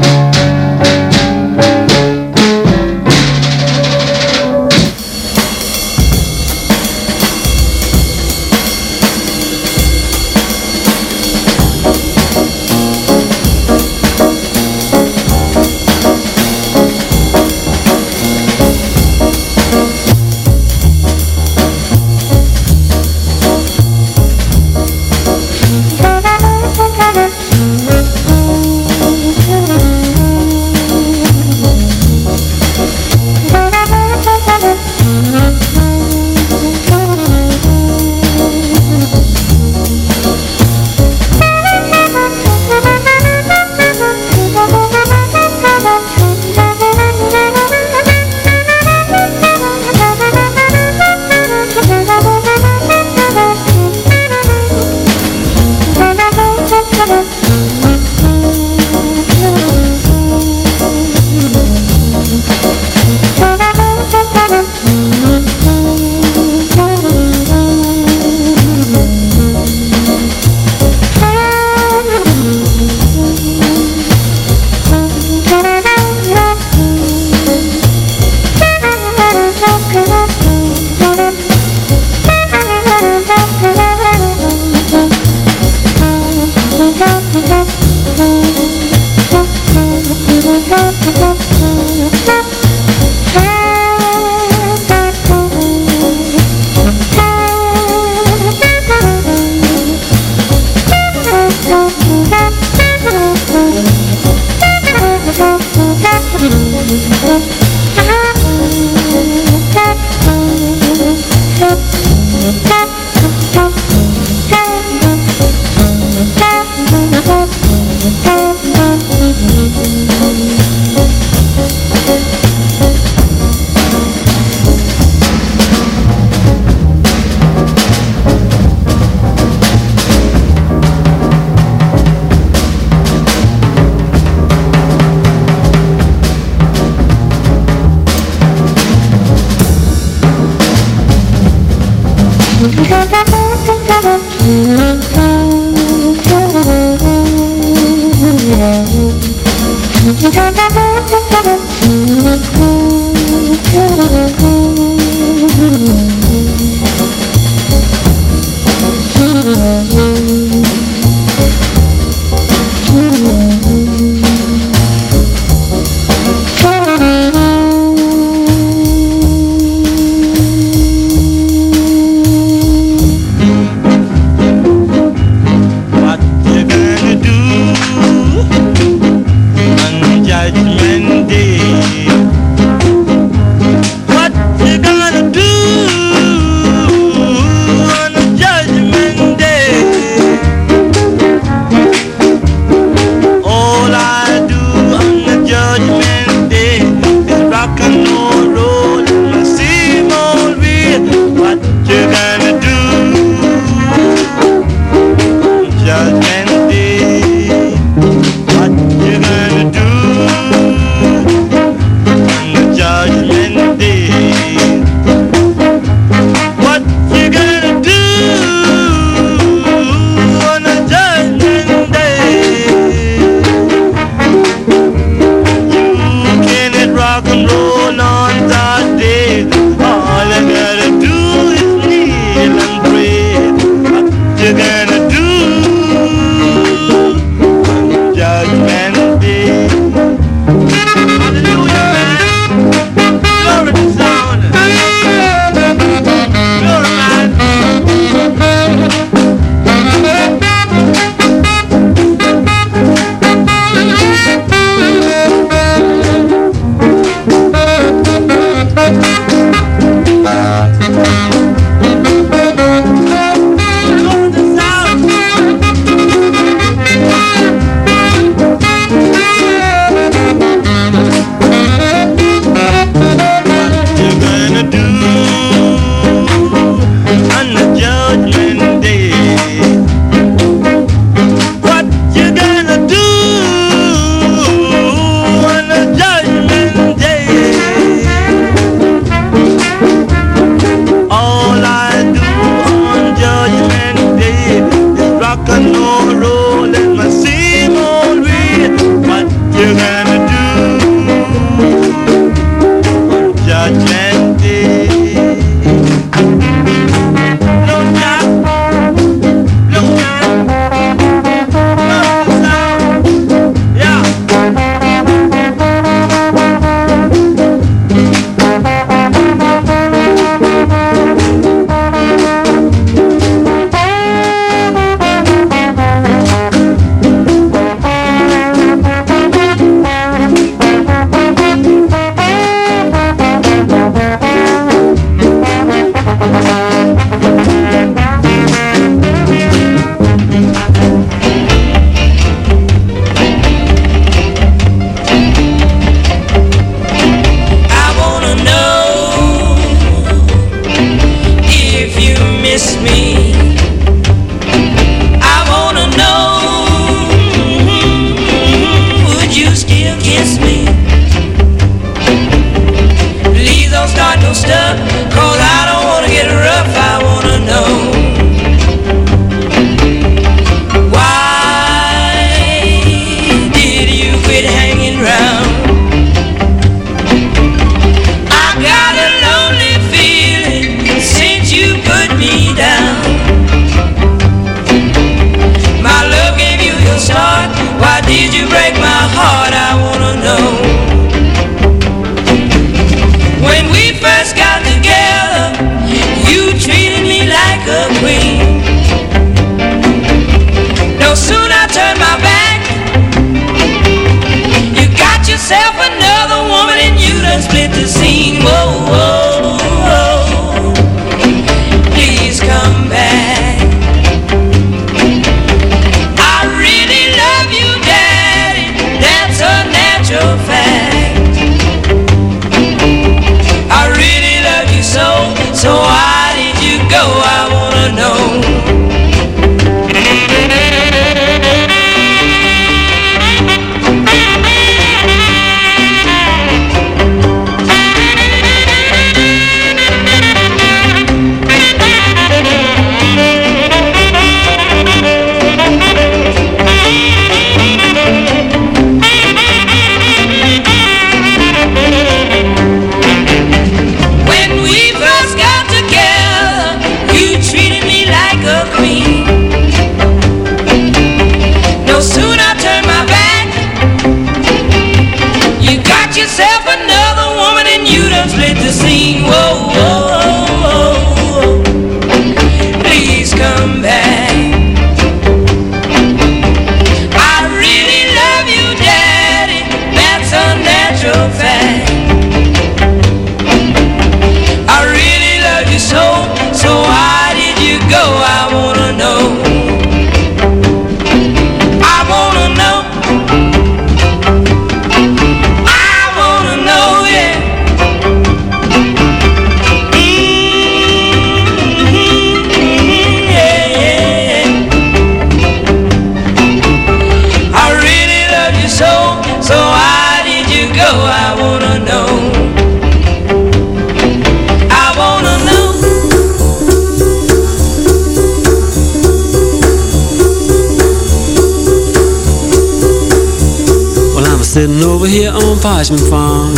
Over here on Parchman Farm.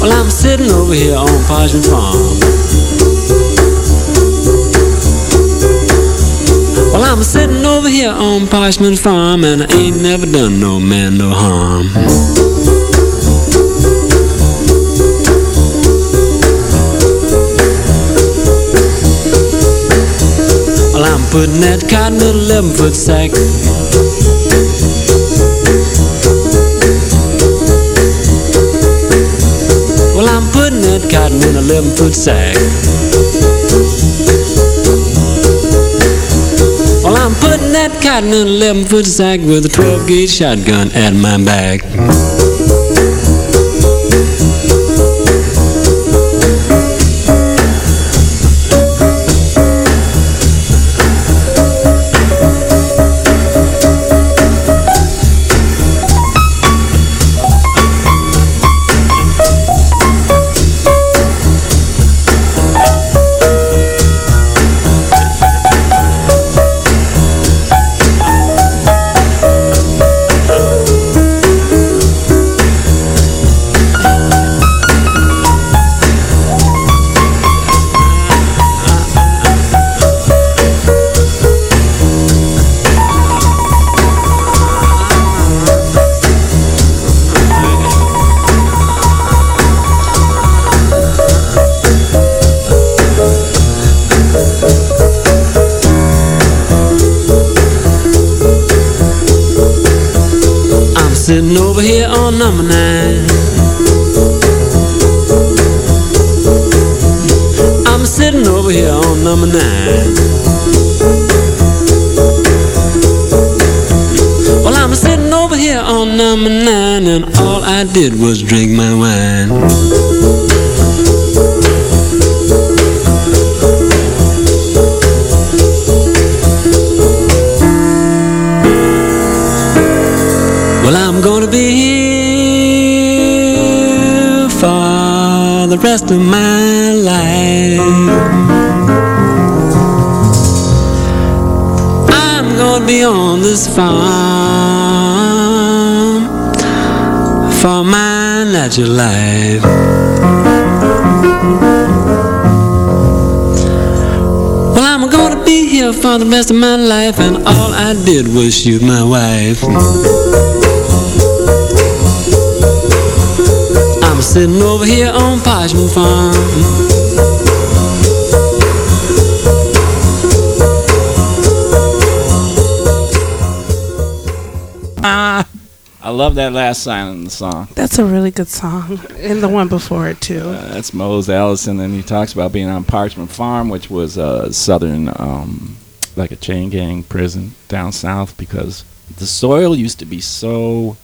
Well, I'm sitting over here on Parchman Farm. Well, I'm sitting over here on Parchman Farm, and I ain't never done no man no harm. Well, I'm putting that cotton in a 11 foot sack. Well, I'm putting that cotton in a 11 foot sack. Well, I'm putting that cotton in a 11 foot sack with a 12 gauge shotgun at my back. Sitting over here on number nine. I'm sitting over here on number nine. Well, I'm sitting over here on number nine, and all I did was drink my wine. Rest of my life. I'm gonna be on this farm for my natural life. Well, I'm gonna be here for the rest of my life, and all I did was shoot my wife. Sitting over here on Parchman Farm. Ah, I love that last line in the song. That's a really good song, and the one before it too. Uh, that's Mose Allison, and he talks about being on Parchman Farm, which was a southern, um, like a chain gang prison down south, because the soil used to be so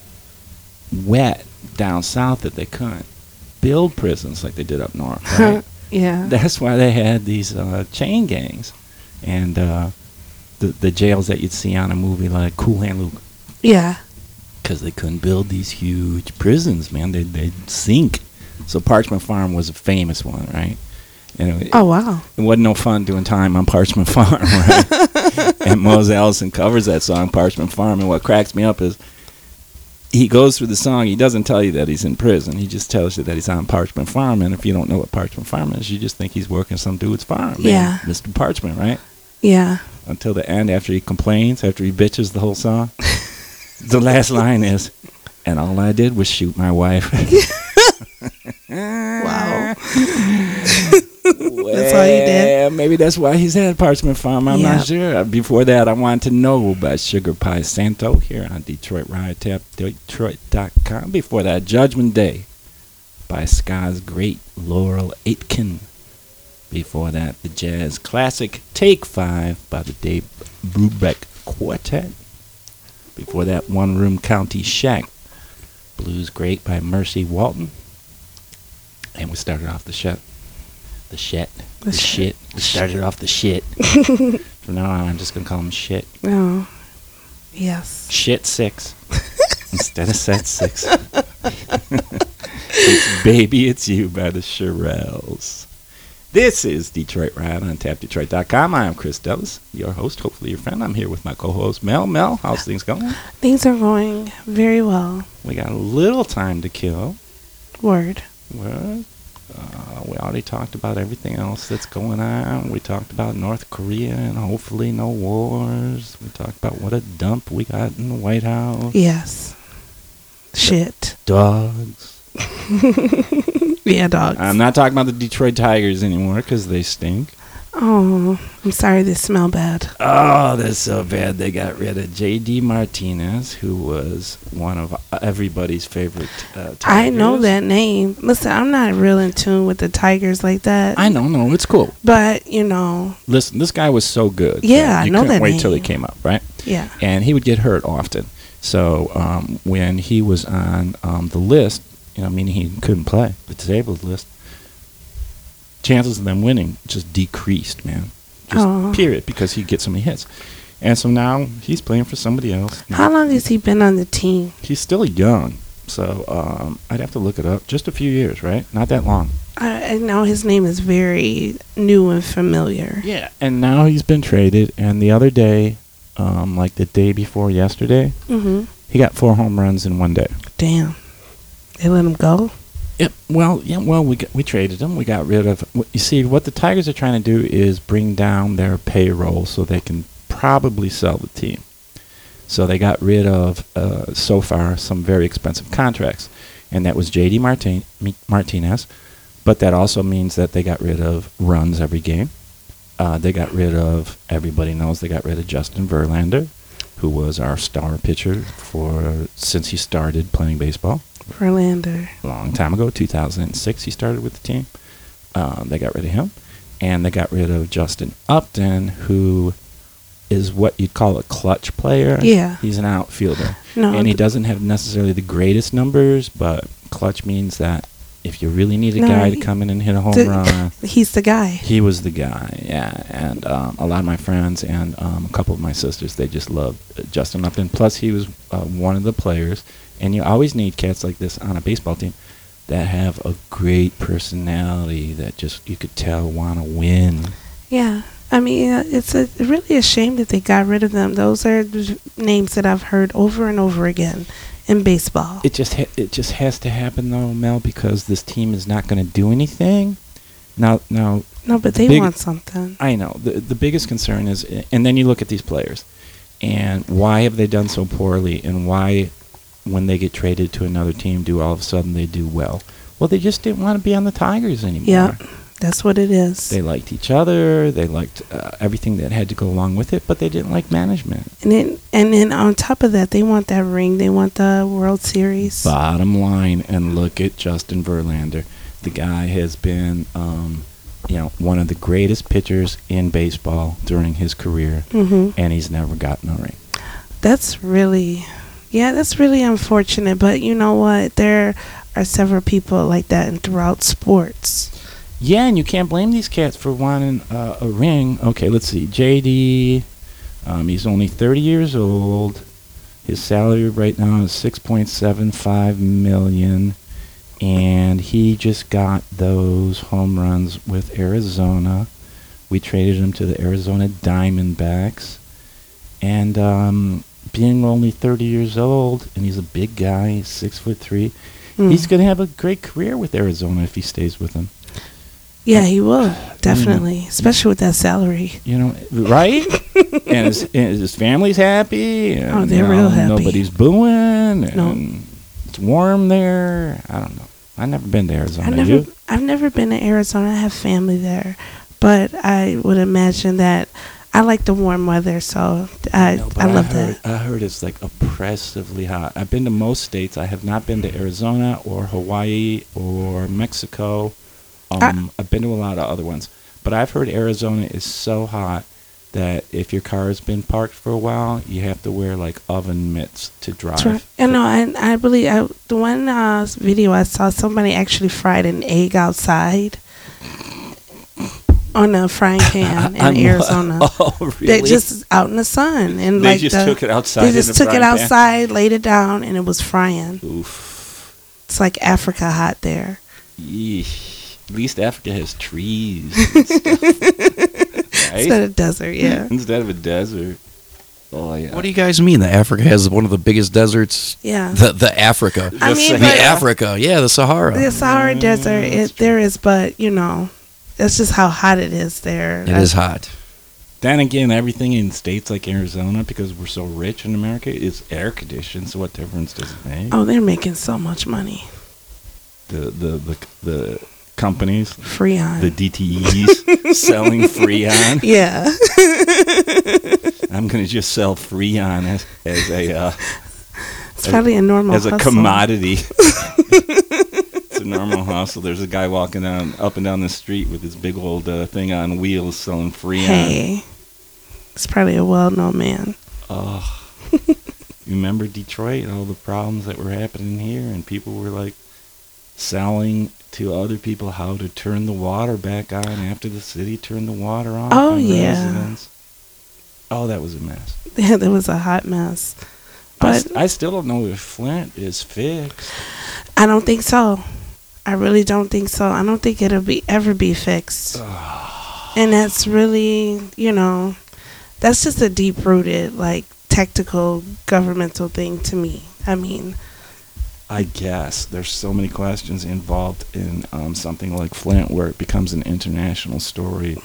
wet down south that they couldn't build prisons like they did up north. Right? yeah. That's why they had these uh, chain gangs, and uh, the the jails that you'd see on a movie like Cool Hand Luke Yeah. because they couldn't build these huge prisons, man. They they'd sink. So Parchman Farm was a famous one, right? And it, Oh wow. it wasn't no fun doing time on Parchman Farm, right? and Mose Allison covers that song, Parchman Farm. And what cracks me up is he goes through the song. He doesn't tell you that he's in prison. He just tells you that he's on Parchman Farm. And if you don't know what Parchman Farm is, you just think he's working some dude's farm. Yeah. Mr. Parchman, right? Yeah. Until the end, after he complains, after he bitches the whole song. the last line is, and all I did was shoot my wife. Wow. That's all you did? Yeah, maybe that's why he's at Parchman Farm. I'm Yeah. not sure. Uh, Before that, I wanted to know about Sugar Pie Santo here on Detroit Riot Tap, Detroit.com. Before that, Judgment Day by Ska's great Laurel Aitken. Before that, the jazz classic Take Five by the Dave Brubeck Quartet. Before that, One Room Country Shack. Blues Great by Mercy Walton. And we started off the shit. The shit. The The, shit. started off the shit. From now on, I'm just going to call him shit. Oh. Yes. Shit six. Instead of set six. it's Baby It's You by the Shirelles. This is Detroit Riot on tapdetroit.com. I am Chris Dellas, your host, hopefully your friend. I'm here with my co-host Mel. Mel, how's uh, things going? Things are going very well. We got a little time to kill. Word. Well, uh, we already talked about everything else that's going on. We talked about North Korea and hopefully no wars. We talked about what a dump we got in the White House. Yes. Shit. Dogs. Yeah, dogs. I'm not talking about the Detroit Tigers anymore because they stink. Oh, I'm sorry they smell bad. Oh, they're so bad. They got rid of J.D. Martinez, who was one of everybody's favorite. Uh, Tigers. I know that name. Listen, I'm not real in tune with the Tigers like that. I know, no, it's cool. But, you know, Listen, this guy was so good. Yeah, I you know couldn't that wait till he came up, right? yeah. And he would get hurt often. So um, when he was on um, the list, you know, meaning he couldn't play, the disabled list, chances of them winning just decreased, man. Just Aw. period, because he'd get so many hits. And so now he's playing for somebody else. How long has he been on the team? He's still young, so um, I'd have to look it up. Just a few years, right? Not that long. I, I know his name is very new and familiar. Yeah, and now he's been traded. And the other day, um, like the day before yesterday, Mm-hmm. he got four home runs in one day. Damn. They let him go? Yep. Well, yeah. Well, we got, we traded them. We got rid of. You see, what the Tigers are trying to do is bring down their payroll so they can probably sell the team. So they got rid of uh, so far some very expensive contracts, and that was J.D. Martin, Martinez, but that also means that they got rid of runs every game. Uh, they got rid of everybody knows they got rid of Justin Verlander, who was our star pitcher for since he started playing baseball Verlander. a long time ago, 2006. He started with the team. Uh, they got rid of him, and they got rid of Justin Upton, who is what you'd call a clutch player. Yeah. he's an outfielder, No, and he th- doesn't have necessarily the greatest numbers, but clutch means that if you really need a No, guy to come in and hit a home the- run, He's the guy. he was the guy. Yeah, and um, a lot of my friends and um, a couple of my sisters, they just loved uh, Justin Upton. Plus, he was uh, one of the players, and you always need cats like this on a baseball team that have a great personality that just you could tell want to win. Yeah. I mean, it's a, really a shame that they got rid of them. Those are names that I've heard over and over again in baseball. It just ha- it just has to happen though, Mel, because this team is not going to do anything. Now, now no, but the they want something. I know. The the biggest concern is and then you look at these players and why have they done so poorly and why when they get traded to another team do all of a sudden they do well? Well, they just didn't want to be on the Tigers anymore. Yeah, that's what it is. They liked each other. They liked uh, everything that had to go along with it, but they didn't like management. and then, and then on top of that, they want that ring. They want the World Series. Bottom line, and look at Justin Verlander. The guy has been, um, you know, one of the greatest pitchers in baseball during his career, hmm and he's never gotten a ring. That's really, yeah, that's really unfortunate. But you know what? There are several people like that in throughout sports. Yeah, and you can't blame these cats for wanting uh, a ring. Okay, let's see. JD, um, he's only 30 years old. His salary right now is 6.75 million, and he just got those home runs with Arizona. We traded him to the Arizona Diamondbacks, and um, being only 30 years old, and he's a big guy, he's six foot three. Mm. He's going to have a great career with Arizona if he stays with them. Yeah, he will definitely, especially with that salary. You know, right? and, his, and his family's happy. And, Oh, they're you know, real happy. Nobody's booing. And No. it's warm there. I don't know. I've never been to Arizona. I've never, you? I've never been to Arizona. I have family there, but I would imagine that I like the warm weather, so I No, I love heard, that. I heard it's like oppressively hot. I've been to most states. I have not been to Arizona or Hawaii or Mexico. Um, I've been to a lot of other ones, but I've heard Arizona is so hot that if your car has been parked for a while, you have to wear like oven mitts to drive. Right. And no, I, I believe I, the one uh, video I saw, somebody actually fried an egg outside on a frying pan in On what? Arizona. Oh, They just out in the sun and They like just the- took it outside They in just a took it frying pan? outside, laid it down, and it was frying. Oof. It's like Africa hot there. Yeesh. At least Africa has trees. And stuff. right? Instead of desert, yeah. Instead of a desert. Oh yeah. What do you guys mean that Africa has one of the biggest deserts? Yeah. The the Africa. I mean, the Africa. Yeah, the Sahara. The Sahara Desert, it, mm, there is, but you know, it's just how hot it is there. It is hot. Then again, everything in states like Arizona, because we're so rich in America, is air conditioned. So what difference does it make? Oh, they're making so much money. The the the the companies, Freon. the DTEs selling Freon. Yeah. I'm gonna just sell Freon as as a uh, It's probably a normal as a commodity. a normal hustle. There's a guy walking down up and down the street with his big old uh, thing on wheels selling Freon. Hey, it's probably a well-known man. Oh, remember Detroit? and All the problems that were happening here, and people were like selling to other people how to turn the water back on after the city turned the water off. Oh, on yeah. residents. Oh, that was a mess. Yeah, there was a hot mess. I, But s- I still don't know if Flint is fixed. I don't think so. I really don't think so. I don't think it'll be ever be fixed. and that's really, you know, that's just a deep rooted, like tactical governmental thing to me. I mean, I guess there's so many questions involved in um, something like Flint where it becomes an international story.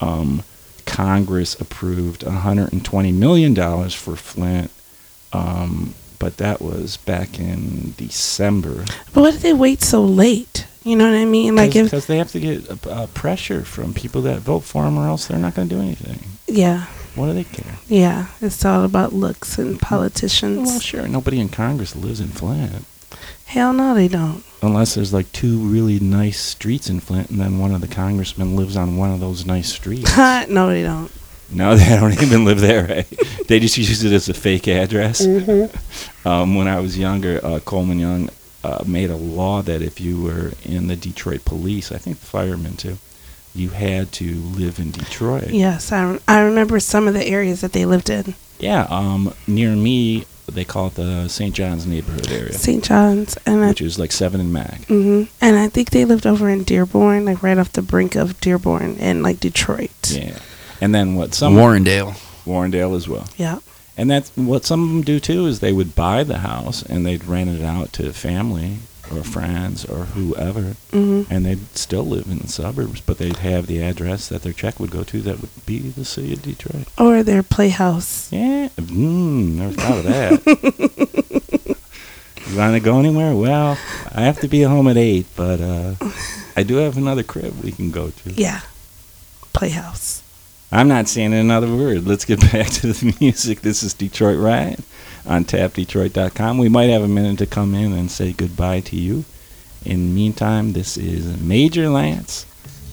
Um, Congress approved 120 million dollars for Flint, um, but that was back in December. but why did they wait so late? You know what I mean? Like because they have to get uh, pressure from people that vote for them, or else they're not going to do anything. yeah, What do they care? yeah, it's all about looks and politicians. Well, sure, nobody in Congress lives in Flint. Hell no, they don't. Unless there's like two really nice streets in Flint, and then one of the congressmen lives on one of those nice streets. no, they don't. No, they don't even live there. Right? They just use it as a fake address. Um, when I was younger, uh, Coleman Young uh, made a law that if you were in the Detroit police, I think the firemen too, you had to live in Detroit. Yes, I, I remember some of the areas that they lived in. Yeah, um, near me, they call it the St. John's neighborhood area, St. John's, and I, which is like Seven and Mack. hmm and I think they lived over in Dearborn, like right off the brink of Dearborn and like Detroit. Yeah, and then what some Warrendale. Warrendale as well. Yeah. And that's what some of them do too is they would buy the house and they'd rent it out to family or friends or whoever, hmm and they'd still live in the suburbs, but they'd have the address that their check would go to. That would be the city of Detroit. Or their playhouse. Yeah, mm, never thought of that. you want to go anywhere? Well, I have to be home at eight, but uh, I do have another crib we can go to. Yeah. Playhouse. I'm not saying another word. Let's get back to the music. This is Detroit Riot on tapdetroit.com. We might have a minute to come in and say goodbye to you. In the meantime, this is Major Lance,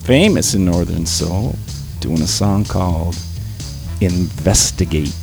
famous in Northern Soul, doing a song called Investigate.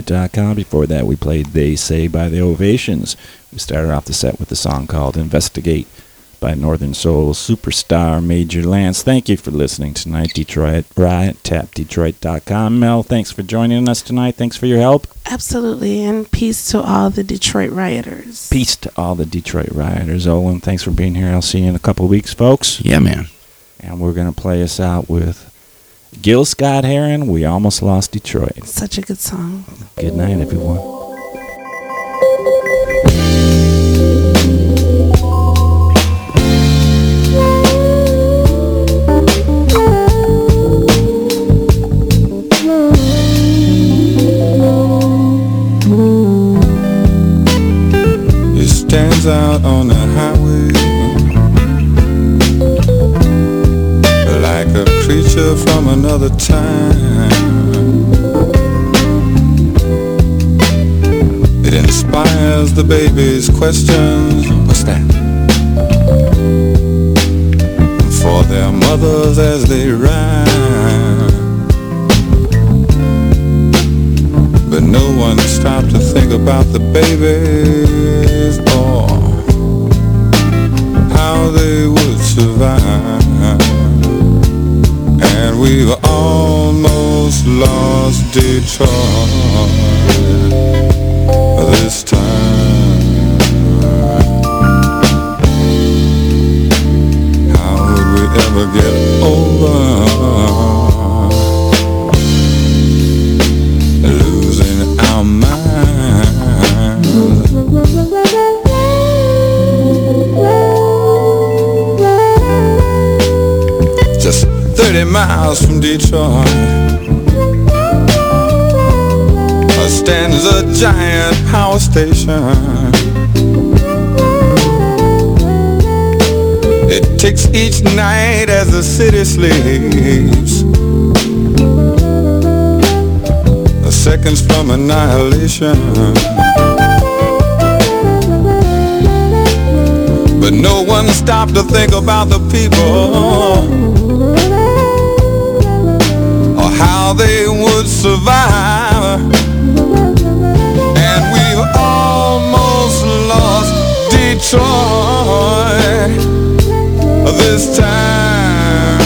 tapdetroit.com. Uh, before that, we played They Say by the Ovations. We started off the set with a song called Investigate by Northern Soul superstar Major Lance. Thank you for listening tonight, Detroit Riot, tapdetroit.com. Mel, thanks for joining us tonight. Thanks for your help. Absolutely. And peace to all the Detroit rioters. Peace to all the Detroit rioters. Owen, thanks for being here. I'll see you in a couple weeks, folks. Yeah, man. And we're going to play us out with Gil Scott Heron. We almost lost Detroit. Such a good song. Good night, everyone. It stands out on the creature from another time. It inspires the baby's questions. What's that? For their mothers as they ride. But no one stopped to think about the babies or how they would survive. And we've almost lost Detroit this time. How would we ever get over? Miles from Detroit stands a giant power station. It ticks each night as the city sleeps. A seconds from annihilation. But no one stopped to think about the people how they would survive. And we've almost lost Detroit this time.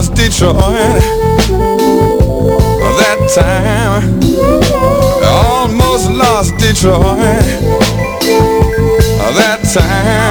was Detroit oh, That time Almost lost Detroit oh, That time.